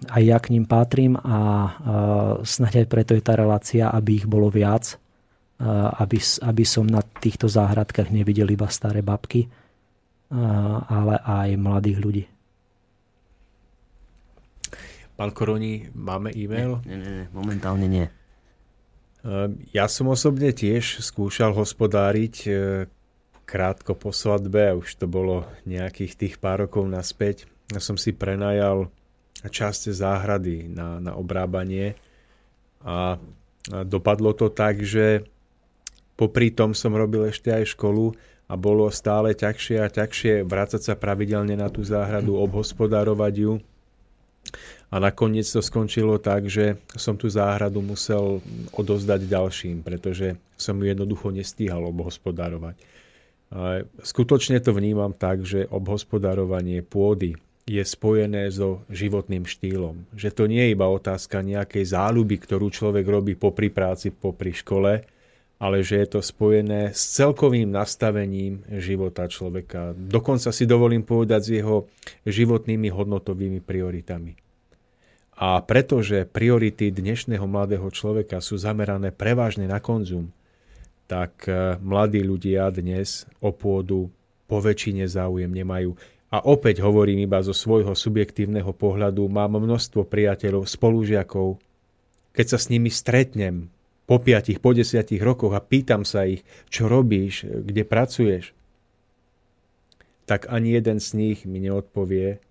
D: aj ja k ním patrím a snať aj preto je tá relácia, aby ich bolo viac, aby, aby som na týchto záhradkách nevidel iba staré babky, ale aj mladých ľudí.
B: Pán Koroni, máme e-mail?
C: Nie, nie, nie, momentálne nie.
B: Ehm, ja som osobne tiež skúšal hospodáriť e, krátko po svadbe, už to bolo nejakých tých pár rokov naspäť. Ja som si prenajal časť záhrady na, na obrábanie a dopadlo to tak, že popri tom som robil ešte aj školu a bolo stále ťažšie a ťažšie vrácať sa pravidelne na tú záhradu, obhospodárovať ju a nakoniec to skončilo tak, že som tú záhradu musel odozdať ďalším, pretože som ju jednoducho nestíhal obhospodárovať. Skutočne to vnímam tak, že obhospodárovanie pôdy je spojené so životným štýlom. Že to nie je iba otázka nejakej záľuby, ktorú človek robí popri práci, popri škole, ale že je to spojené s celkovým nastavením života človeka. Dokonca si dovolím povedať s jeho životnými hodnotovými prioritami. A pretože priority dnešného mladého človeka sú zamerané prevažne na konzum, tak e, mladí ľudia dnes o pôdu po väčšine záujem nemajú. A opäť hovorím iba zo svojho subjektívneho pohľadu, mám množstvo priateľov, spolužiakov, keď sa s nimi stretnem po 5, po 10 rokoch a pýtam sa ich, čo robíš, kde pracuješ, tak ani jeden z nich mi neodpovie,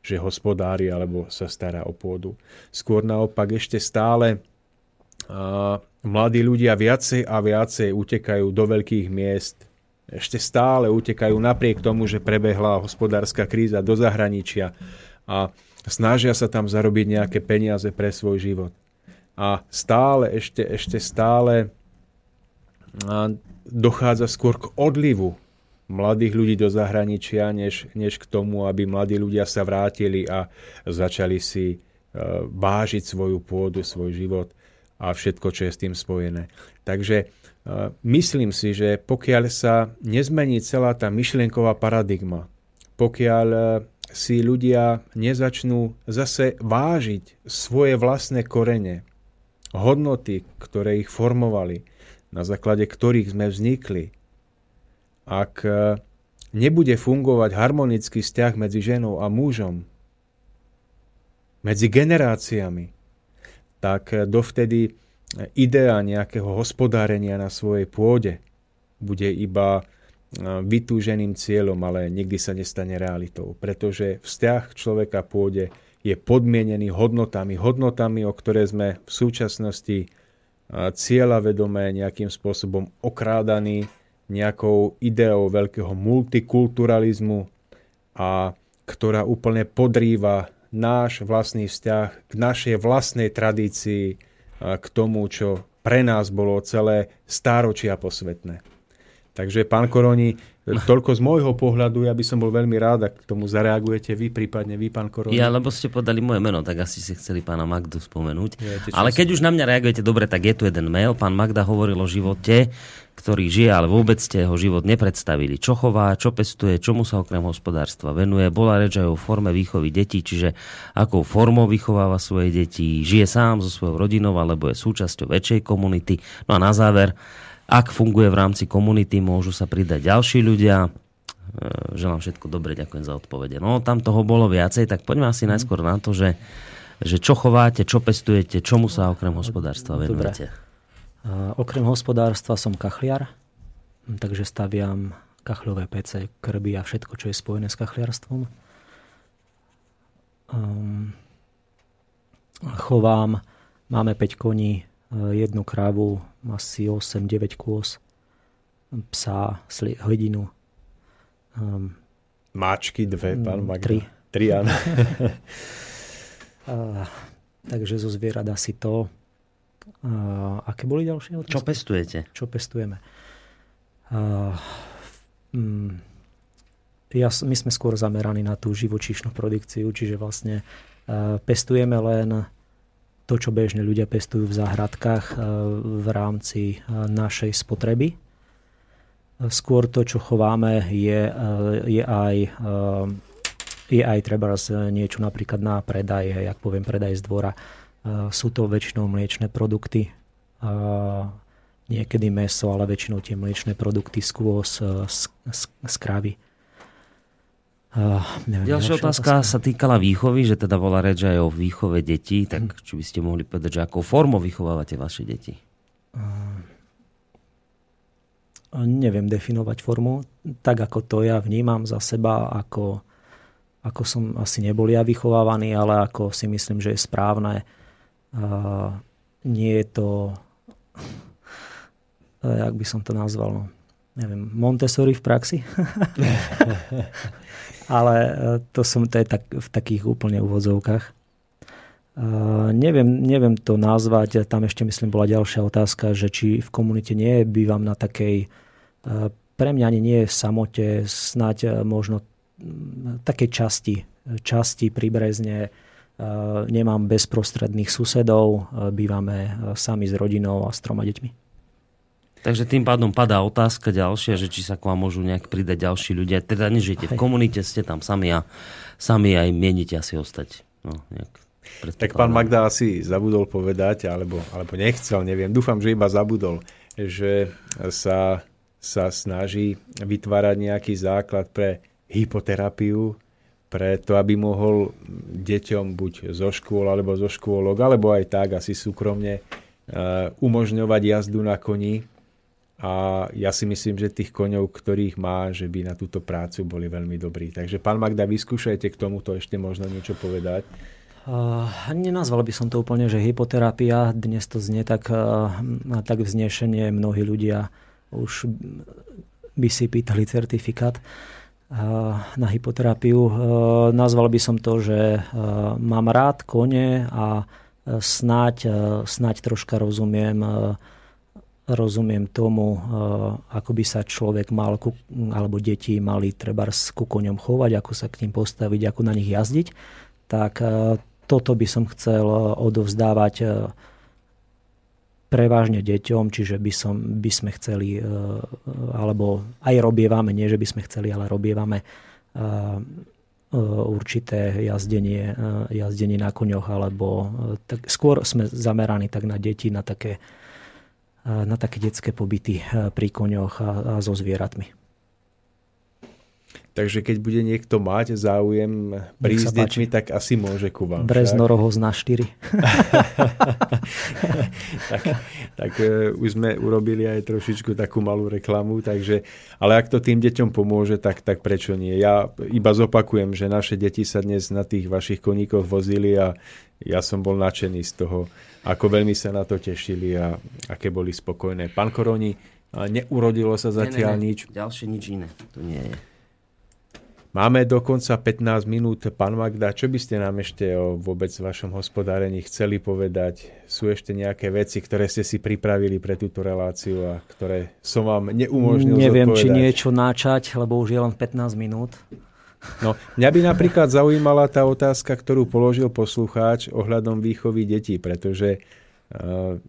B: že hospodári alebo sa stará o pôdu. Skôr naopak ešte stále a, mladí ľudia viacej a viacej utekajú do veľkých miest. Ešte stále utekajú napriek tomu, že prebehla hospodárska kríza do zahraničia a snažia sa tam zarobiť nejaké peniaze pre svoj život. A stále, ešte, ešte stále dochádza skôr k odlivu mladých ľudí do zahraničia, než, než k tomu, aby mladí ľudia sa vrátili a začali si uh, vážiť svoju pôdu, svoj život a všetko, čo je s tým spojené. Takže myslím si, že pokiaľ sa nezmení celá tá myšlienková paradigma, pokiaľ uh, si ľudia nezačnú zase vážiť svoje vlastné korene, hodnoty, ktoré ich formovali, na základe ktorých sme vznikli, ak e, nebude fungovať harmonický vzťah medzi ženou a mužom, medzi generáciami, tak dovtedy idea nejakého hospodárenia na svojej pôde bude iba e, vytúženým cieľom, ale nikdy sa nestane realitou. Pretože vzťah človeka pôde je podmienený hodnotami, hodnotami, o ktoré sme v súčasnosti cieľa vedomé nejakým spôsobom okrádaní, nejakou ideou veľkého multikulturalizmu a ktorá úplne podrýva náš vlastný vzťah k našej vlastnej tradícii, k tomu, čo pre nás bolo celé stáročia posvetné. Takže pán Koroni, toľko z môjho pohľadu, ja by som bol veľmi rád, ak k tomu zareagujete vy, prípadne vy, pán Koroni.
C: Ja, lebo ste podali moje meno, tak asi si chceli pána Magdu spomenúť. Viete, ale keď už na mňa reagujete dobre, tak je tu jeden mail. Pán Magda hovoril o živote, ktorý žije, ale vôbec ste jeho život nepredstavili. Čo chová, čo pestuje, čomu sa okrem hospodárstva venuje. Bola reč aj o forme výchovy detí, čiže akou formou vychováva svoje deti, žije sám so svojou rodinou alebo je súčasťou väčšej komunity. No a na záver, ak funguje v rámci komunity, môžu sa pridať ďalší ľudia. E, želám všetko dobre, ďakujem za odpovede. No, tam toho bolo viacej, tak poďme asi najskôr na to, že, že čo chováte, čo pestujete, čomu sa okrem hospodárstva venujete.
D: Uh, okrem hospodárstva som kachliar, takže staviam kachľové pece, krby a všetko, čo je spojené s kachliarstvom. Um, chovám, máme 5 koní, jednu krávu, asi 8-9 kôz, psa, hledinu.
B: Um, Máčky dve, pán
D: Magda. Tri.
B: Tri, áno.
D: uh, [LAUGHS] takže zo zvierat asi to. Uh, aké boli ďalšie
C: otázky? Čo pestujete?
D: Čo pestujeme? Uh, um, ja, my sme skôr zameraní na tú živočíšnu produkciu, čiže vlastne uh, pestujeme len to, čo bežne ľudia pestujú v záhradkách e, v rámci e, našej spotreby. Skôr to, čo chováme, je, je aj, je aj treba niečo napríklad na predaj, jak poviem predaj z dvora. Sú to väčšinou mliečne produkty, niekedy meso, ale väčšinou tie mliečne produkty skôr z, z, z, z kravy.
C: Uh, neviem, ďalšia otázka, otázka sa týkala výchovy, že teda bola reč aj o výchove detí, tak hm. či by ste mohli povedať, že akou formou vychovávate vaše deti? Uh,
D: neviem definovať formu. Tak ako to ja vnímam za seba, ako, ako som asi nebol ja vychovávaný, ale ako si myslím, že je správne. Nie je to, jak by som to nazval, no, neviem, Montessori v praxi. [LAUGHS] ale e, to, som, to je tak, v takých úplne úvodzovkách. Uh, neviem, neviem to nazvať, tam ešte myslím bola ďalšia otázka, že či v komunite nie bývam na takej, uh, pre mňa ani nie v samote, snáď uh, možno takej časti, časti pribrezne, nemám bezprostredných susedov, bývame sami s rodinou a s troma deťmi.
C: Takže tým pádom padá otázka ďalšia, že či sa k vám môžu nejak pridať ďalší ľudia. Teda nežijete v komunite, ste tam sami a sami aj mienite asi ostať. No, nejak
B: tak pán Magda asi zabudol povedať, alebo, alebo nechcel, neviem. Dúfam, že iba zabudol, že sa, sa snaží vytvárať nejaký základ pre hypoterapiu, pre to, aby mohol deťom buď zo škôl, alebo zo škôlok, alebo aj tak asi súkromne uh, umožňovať jazdu na koni a ja si myslím, že tých koňov, ktorých má, že by na túto prácu boli veľmi dobrí. Takže pán Magda, vyskúšajte k tomuto ešte možno niečo povedať.
D: Uh, nenazval by som to úplne, že hypoterapia, dnes to znie tak, uh, tak vznešenie, mnohí ľudia už by si pýtali certifikát uh, na hypoterapiu. Uh, nazval by som to, že uh, mám rád kone a snáď, uh, snáď troška rozumiem rozumiem tomu, ako by sa človek mal, alebo deti mali treba ku koňom chovať, ako sa k ním postaviť, ako na nich jazdiť, tak toto by som chcel odovzdávať prevažne deťom, čiže by, som, by sme chceli, alebo aj robievame, nie že by sme chceli, ale robievame určité jazdenie, jazdenie na koňoch, alebo tak skôr sme zameraní tak na deti, na také na také detské pobyty pri koňoch a, a so zvieratmi.
B: Takže keď bude niekto mať záujem prísť s deťmi, tak asi môže ku vám.
D: Breznorohoz na 4. [LAUGHS]
B: tak, tak uh, už sme urobili aj trošičku takú malú reklamu, takže, ale ak to tým deťom pomôže, tak, tak prečo nie? Ja iba zopakujem, že naše deti sa dnes na tých vašich koníkoch vozili a ja som bol nadšený z toho, ako veľmi sa na to tešili a aké boli spokojné. Pán Koroni, neurodilo sa zatiaľ ne, ne, ne. nič.
C: Ďalšie nič iné, to nie je.
B: Máme dokonca 15 minút. Pán Magda, čo by ste nám ešte o vôbec vašom hospodárení chceli povedať? Sú ešte nejaké veci, ktoré ste si pripravili pre túto reláciu a ktoré som vám neumožnil
D: Neviem,
B: zodpovedať?
D: či niečo načať, lebo už je len 15 minút.
B: No, mňa by napríklad zaujímala tá otázka, ktorú položil poslucháč ohľadom výchovy detí, pretože uh,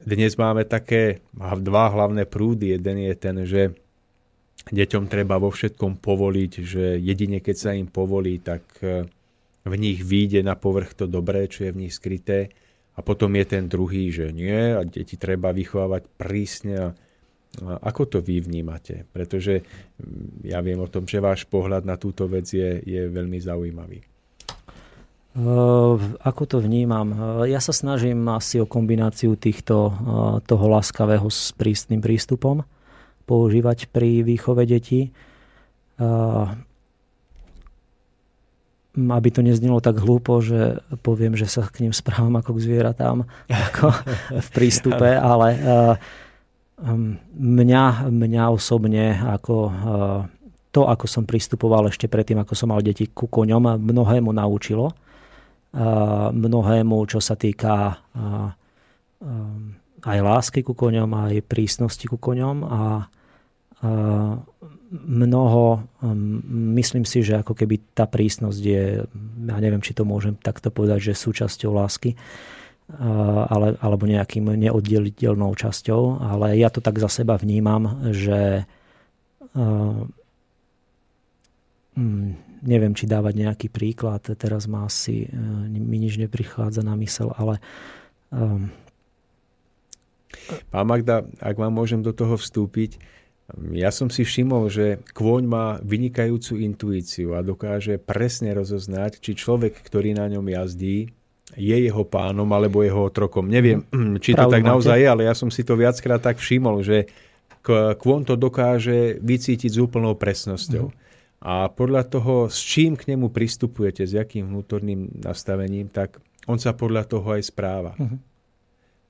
B: dnes máme také dva hlavné prúdy. Jeden je ten, že deťom treba vo všetkom povoliť, že jedine keď sa im povolí, tak e, v nich vyjde na povrch to dobré, čo je v nich skryté. A potom je ten druhý, že nie, a deti treba vychovávať prísne. A ako to vy vnímate? Pretože mm, ja viem o tom, že váš pohľad na túto vec je, je veľmi zaujímavý.
D: Uh, ako to vnímam? Uh, ja sa snažím asi o kombináciu týchto, toho láskavého s prísnym prístupom používať pri výchove detí. Aby to neznelo tak hlúpo, že poviem, že sa k ním správam ako k zvieratám [LAUGHS] ako v prístupe, ale mňa, mňa osobne ako to, ako som pristupoval ešte predtým, ako som mal deti ku koňom, mnohému naučilo. Mnohému, čo sa týka aj lásky ku koňom, aj prísnosti ku koňom a, mnoho, myslím si, že ako keby tá prísnosť je, ja neviem, či to môžem takto povedať, že súčasťou lásky, ale, alebo nejakým neoddeliteľnou časťou, ale ja to tak za seba vnímam, že neviem, či dávať nejaký príklad, teraz ma asi mi nič neprichádza na mysel, ale um,
B: Pán Magda, ak vám môžem do toho vstúpiť, ja som si všimol, že kôň má vynikajúcu intuíciu a dokáže presne rozoznať, či človek, ktorý na ňom jazdí, je jeho pánom alebo jeho otrokom. Neviem, [CLEARS THROAT] či to Pravdu tak naozaj je, ale ja som si to viackrát tak všimol, že kvon to dokáže vycítiť s úplnou presnosťou. Mm. A podľa toho, s čím k nemu pristupujete, s jakým vnútorným nastavením, tak on sa podľa toho aj správa. Mm.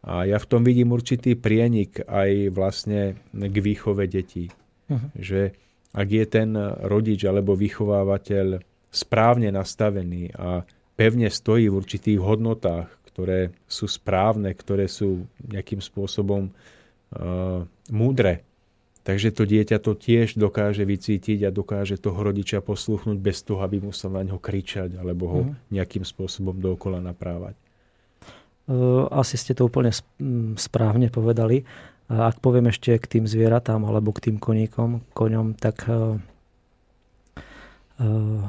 B: A ja v tom vidím určitý prienik aj vlastne k výchove detí. Uh-huh. Že ak je ten rodič alebo vychovávateľ správne nastavený a pevne stojí v určitých hodnotách, ktoré sú správne, ktoré sú nejakým spôsobom uh, múdre, takže to dieťa to tiež dokáže vycítiť a dokáže toho rodiča posluchnúť bez toho, aby musel na ňo kričať alebo ho uh-huh. nejakým spôsobom dookola naprávať.
D: Eh, asi ste to úplne správne povedali. Ak poviem ešte k tým zvieratám alebo k tým koníkom, koňom, tak eh, eh,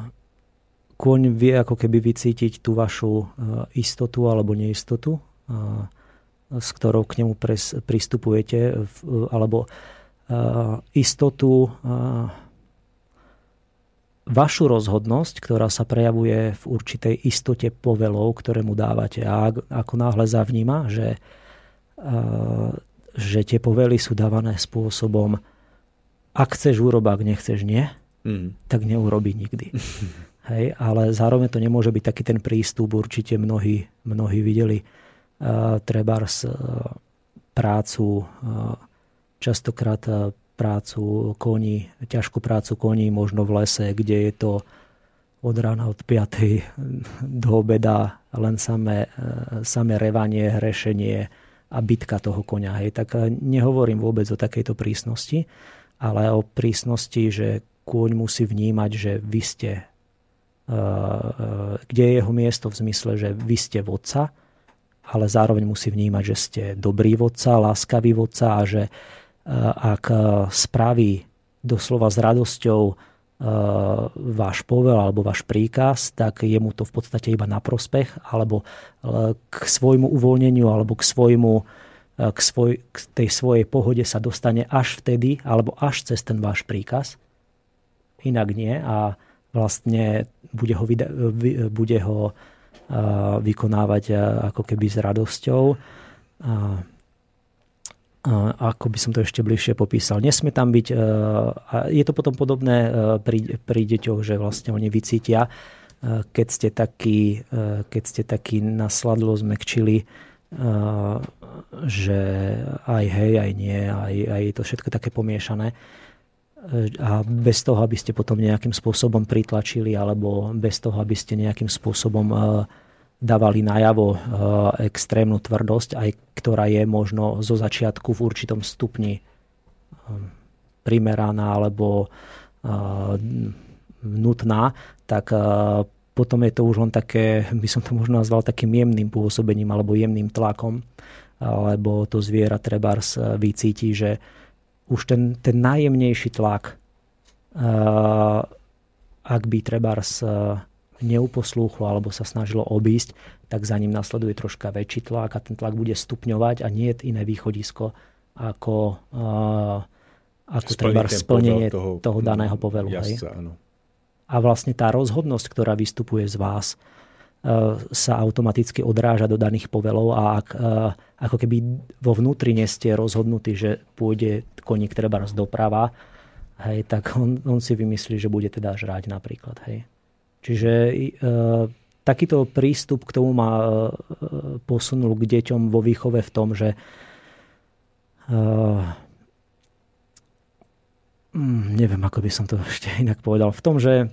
D: koň vie ako keby vycítiť tú vašu istotu alebo neistotu, s ktorou k nemu pristupujete, alebo istotu vašu rozhodnosť, ktorá sa prejavuje v určitej istote povelov, ktoré mu dávate. A ako náhle zavníma, že, že tie povely sú dávané spôsobom ak chceš urob, ak nechceš nie, mm. tak neurobi nikdy. [LAUGHS] Hej, ale zároveň to nemôže byť taký ten prístup, určite mnohí, mnohí videli uh, trebárs uh, prácu, uh, častokrát prácu koní, ťažkú prácu koní možno v lese, kde je to od rána od 5. [LAUGHS] do obeda len samé, samé revanie, hrešenie a bitka toho konia. Hej. Tak eh, nehovorím vôbec o takejto prísnosti, ale o prísnosti, že kôň musí vnímať, že vy ste, eh, kde je jeho miesto v zmysle, že vy ste vodca, ale zároveň musí vnímať, že ste dobrý vodca, láskavý vodca a že ak e, spraví doslova s radosťou e, váš povel alebo váš príkaz, tak je mu to v podstate iba na prospech alebo e, k svojmu uvoľneniu alebo k svojmu k, svoj, k tej svojej pohode sa dostane až vtedy alebo až cez ten váš príkaz. Inak nie a vlastne bude ho, bude ho vykonávať ako keby s radosťou ako by som to ešte bližšie popísal. Nesmie tam byť, e, je to potom podobné e, pri, pri deťoch, že vlastne oni vycítia, e, keď ste taký, keď ste taký nasladlo zmekčili, že aj hej, aj nie, aj, aj je to všetko také pomiešané. a bez toho, aby ste potom nejakým spôsobom pritlačili alebo bez toho, aby ste nejakým spôsobom e, dávali najavo e, extrémnu tvrdosť, aj ktorá je možno zo začiatku v určitom stupni primeraná alebo nutná, tak potom je to už len také, by som to možno nazval takým jemným pôsobením alebo jemným tlakom, lebo to zviera trebárs vycíti, že už ten, ten najjemnejší tlak, ak by trebárs neuposlúchlo alebo sa snažilo obísť, tak za ním nasleduje troška väčší tlak a ten tlak bude stupňovať a nie je iné východisko ako, ako treba splnenie toho, toho daného povelu. Jazdca, hej? A vlastne tá rozhodnosť, ktorá vystupuje z vás, sa automaticky odráža do daných povelov a ak ako keby vo vnútri nie ste rozhodnutí, že pôjde koník treba doprava, hej, tak on, on si vymyslí, že bude teda žrať napríklad. Hej. Čiže e, takýto prístup k tomu ma e, posunul k deťom vo výchove v tom, že e, neviem, ako by som to [LAUGHS] ešte inak povedal, v tom, že e,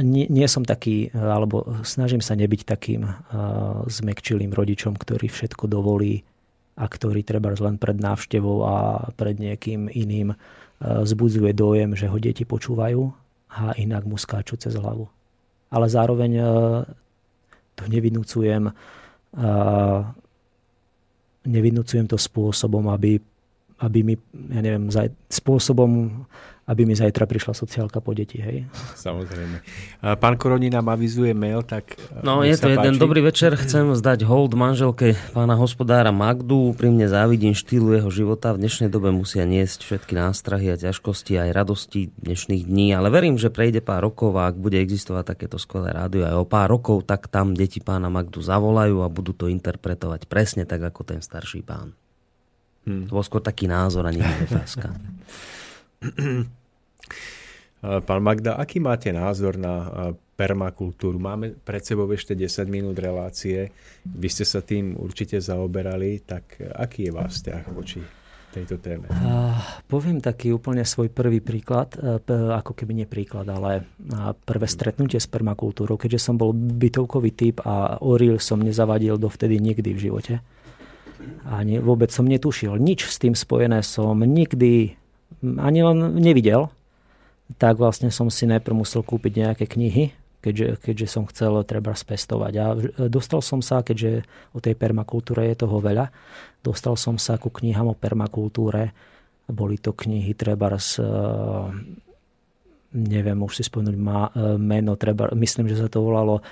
D: nie, nie som taký, alebo snažím sa nebyť takým zmekčilým rodičom, ktorý všetko dovolí a ktorý treba len pred návštevou a pred niekým iným uh, zbudzuje dojem, že ho deti počúvajú a inak mu skáču cez hlavu. Ale zároveň uh, to nevinúcujem, uh, nevinúcujem to spôsobom, aby, aby mi, ja neviem, spôsobom, aby mi zajtra prišla sociálka po deti, hej?
B: Samozrejme. Pán Koroni nám avizuje mail, tak...
C: No, je to jeden páči. dobrý večer. Chcem zdať hold manželke pána hospodára Magdu. Úprimne závidím štýlu jeho života. V dnešnej dobe musia niesť všetky nástrahy a ťažkosti aj radosti dnešných dní, ale verím, že prejde pár rokov a ak bude existovať takéto skvelé rádio aj o pár rokov, tak tam deti pána Magdu zavolajú a budú to interpretovať presne tak, ako ten starší pán. Hmm. To bol skôr taký názor a nie otázka. [LAUGHS]
B: Pán Magda, aký máte názor na permakultúru? Máme pred sebou ešte 10 minút relácie. Vy ste sa tým určite zaoberali, tak aký je vás vzťah voči tejto téme? Uh,
D: poviem taký úplne svoj prvý príklad, ako keby nie príklad, ale prvé stretnutie s permakultúrou, keďže som bol bytovkový typ a oril som nezavadil dovtedy nikdy v živote. A vôbec som netušil. Nič s tým spojené som nikdy ani len nevidel, tak vlastne som si najprv musel kúpiť nejaké knihy, keďže, keďže som chcel treba spestovať. A dostal som sa, keďže o tej permakultúre je toho veľa, dostal som sa ku knihám o permakultúre. Boli to knihy treba z neviem už si spomenúť má, e, meno, treba, myslím, že sa to volalo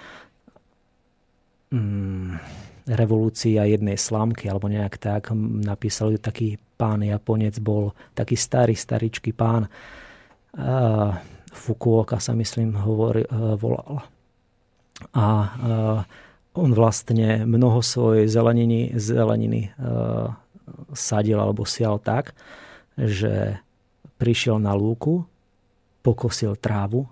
D: mm, revolúcia jednej slamky, alebo nejak tak. Napísal ju taký pán Japonec, bol taký starý, staričký pán. Uh, Fukuoka sa myslím hovori, uh, volal. A uh, on vlastne mnoho svojej zeleniny, zeleniny uh, sadil alebo sial tak, že prišiel na lúku, pokosil trávu.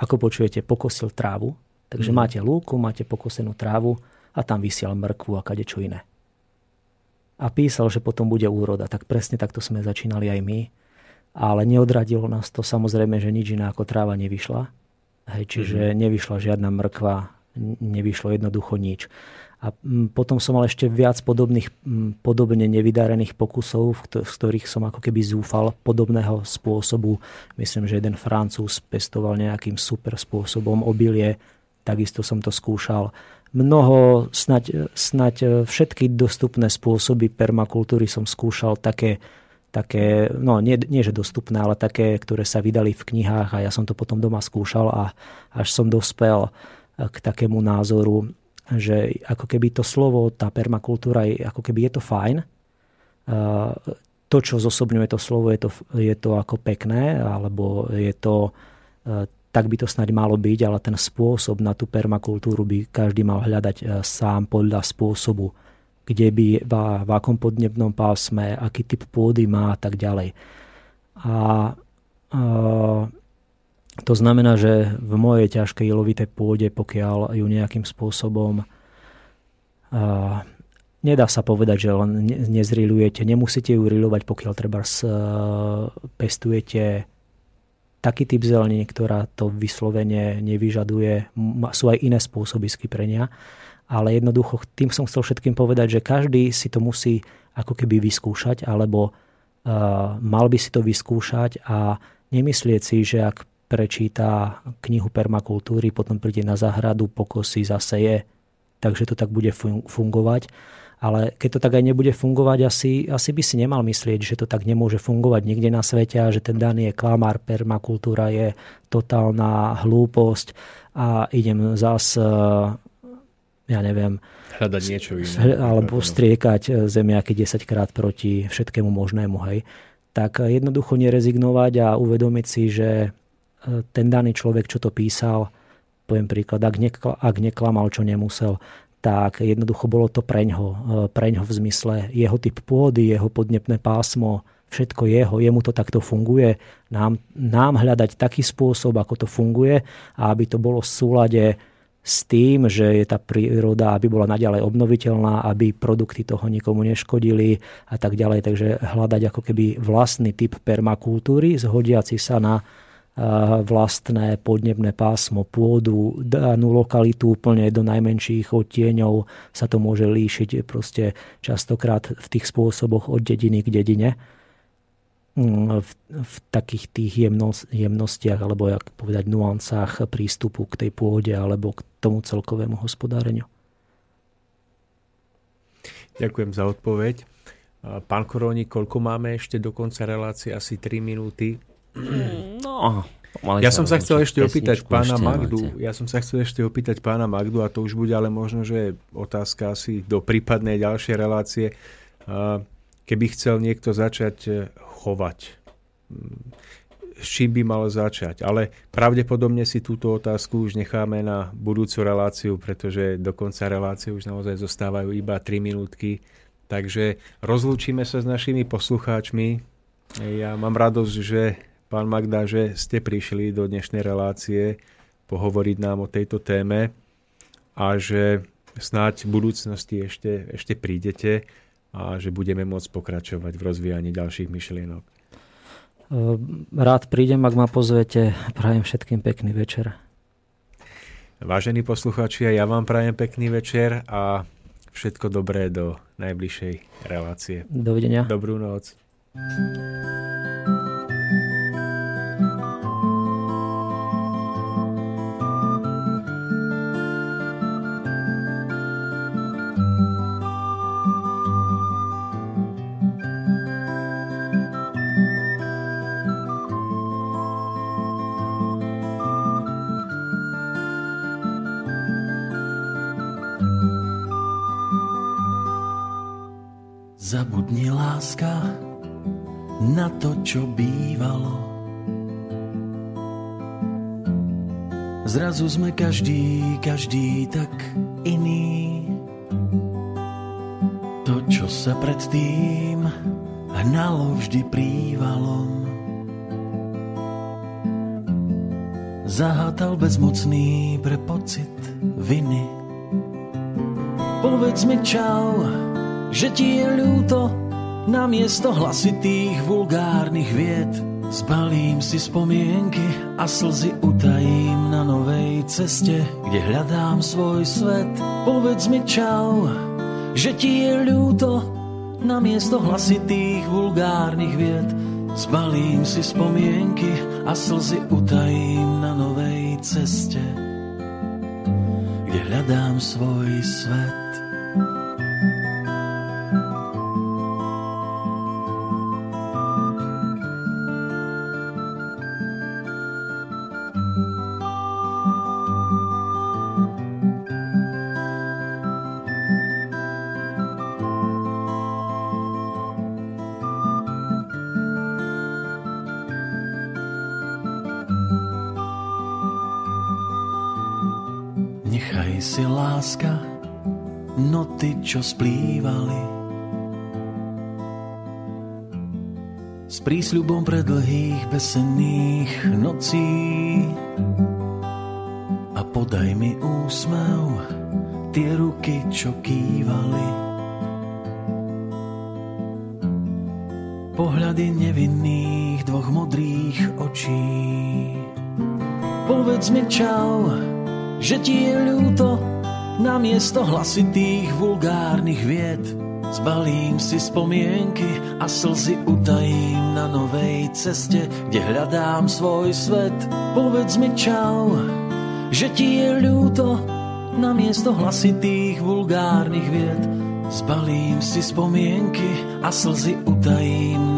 D: Ako počujete, pokosil trávu. Takže mm. máte lúku, máte pokosenú trávu, a tam vysial mrkvu a čo iné. A písal, že potom bude úroda. Tak presne takto sme začínali aj my. Ale neodradilo nás to samozrejme, že nič iné ako tráva nevyšla. Hej, čiže mm-hmm. nevyšla žiadna mrkva, nevyšlo jednoducho nič. A potom som mal ešte viac podobných, podobne nevydarených pokusov, v ktorých som ako keby zúfal podobného spôsobu. Myslím, že jeden Francúz pestoval nejakým super spôsobom obilie, takisto som to skúšal mnoho, snať, snať všetky dostupné spôsoby permakultúry som skúšal také, také no nie, nie že dostupné, ale také, ktoré sa vydali v knihách a ja som to potom doma skúšal a až som dospel k takému názoru, že ako keby to slovo, tá permakultúra, ako keby je to fajn. To, čo zosobňuje to slovo, je to, je to ako pekné, alebo je to tak by to snáď malo byť, ale ten spôsob na tú permakultúru by každý mal hľadať e, sám podľa spôsobu, kde by, v, v akom podnebnom pásme, aký typ pôdy má a tak ďalej. A, a to znamená, že v mojej ťažkej ilovitej pôde, pokiaľ ju nejakým spôsobom a, nedá sa povedať, že len nezrilujete. Nemusíte ju rilovať, pokiaľ treba pestujete taký typ zeleniny, ktorá to vyslovene nevyžaduje. Sú aj iné spôsoby skyprenia. Ale jednoducho tým som chcel všetkým povedať, že každý si to musí ako keby vyskúšať, alebo uh, mal by si to vyskúšať a nemyslieť si, že ak prečíta knihu permakultúry, potom príde na záhradu, pokosí, zaseje, takže to tak bude fungovať ale keď to tak aj nebude fungovať, asi, asi by si nemal myslieť, že to tak nemôže fungovať nikde na svete a že ten daný je klamár, permakultúra je totálna hlúposť a idem zas, ja neviem,
B: hľadať niečo iné.
D: Alebo striekať zemiaky 10 krát proti všetkému možnému, hej. Tak jednoducho nerezignovať a uvedomiť si, že e, ten daný človek, čo to písal, poviem príklad, ak, nekla, ak neklamal, čo nemusel, tak jednoducho bolo to preňho, e, preňho v zmysle jeho typ pôdy, jeho podnepné pásmo, všetko jeho, jemu to takto funguje. Nám, nám hľadať taký spôsob, ako to funguje a aby to bolo v súlade s tým, že je tá príroda, aby bola naďalej obnoviteľná, aby produkty toho nikomu neškodili a tak ďalej. Takže hľadať ako keby vlastný typ permakultúry, zhodiaci sa na vlastné podnebné pásmo, pôdu, danú lokalitu úplne do najmenších odtieňov sa to môže líšiť proste častokrát v tých spôsoboch od dediny k dedine mm, v, v takých tých jemnos, jemnostiach alebo jak povedať nuancách prístupu k tej pôde alebo k tomu celkovému hospodáreniu.
B: Ďakujem za odpoveď. Pán Korónik, koľko máme ešte do konca relácie? Asi 3 minúty.
C: Mm, no,
B: ja som sa chcel ešte opýtať pána Magdu, ja som sa chcel ešte opýtať pána Magdu a to už bude ale možno, že otázka asi do prípadnej ďalšej relácie. Keby chcel niekto začať e, chovať, mm, s čím by mal začať? Ale pravdepodobne si túto otázku už necháme na budúcu reláciu, pretože do konca relácie už naozaj zostávajú iba 3 minútky. Takže rozlúčime sa s našimi poslucháčmi. Ja mám radosť, že pán Magda, že ste prišli do dnešnej relácie pohovoriť nám o tejto téme a že snáď v budúcnosti ešte, ešte prídete a že budeme môcť pokračovať v rozvíjaní ďalších myšlienok.
D: Ehm, rád prídem, ak ma pozvete. Prajem všetkým pekný večer.
B: Vážení poslucháči, ja vám prajem pekný večer a všetko dobré do najbližšej relácie.
D: Dovidenia.
B: Dobrú noc.
E: Zabudni každý, každý tak iný. To, čo sa predtým hnalo vždy prívalom, zahátal bezmocný pre pocit viny. Povedz mi čau, že ti je ľúto na miesto hlasitých vulgárnych vied. Zbalím si spomienky a slzy utajím ceste, kde hľadám svoj svet. Povedz mi čau, že ti je ľúto na miesto hlasitých vulgárnych vied. Zbalím si spomienky a slzy utajím na novej ceste, kde hľadám svoj svet. čo splývali. S prísľubom pre dlhých besenných nocí a podaj mi úsmev tie ruky, čo kývali. Pohľady nevinných dvoch modrých očí. Povedz mi čau, že ti je ľúto, namiesto hlasitých vulgárnych vied. Zbalím si spomienky a slzy utajím na novej ceste, kde hľadám svoj svet. Povedz mi čau, že ti je ľúto, namiesto hlasitých vulgárnych vied. Zbalím si spomienky a slzy utajím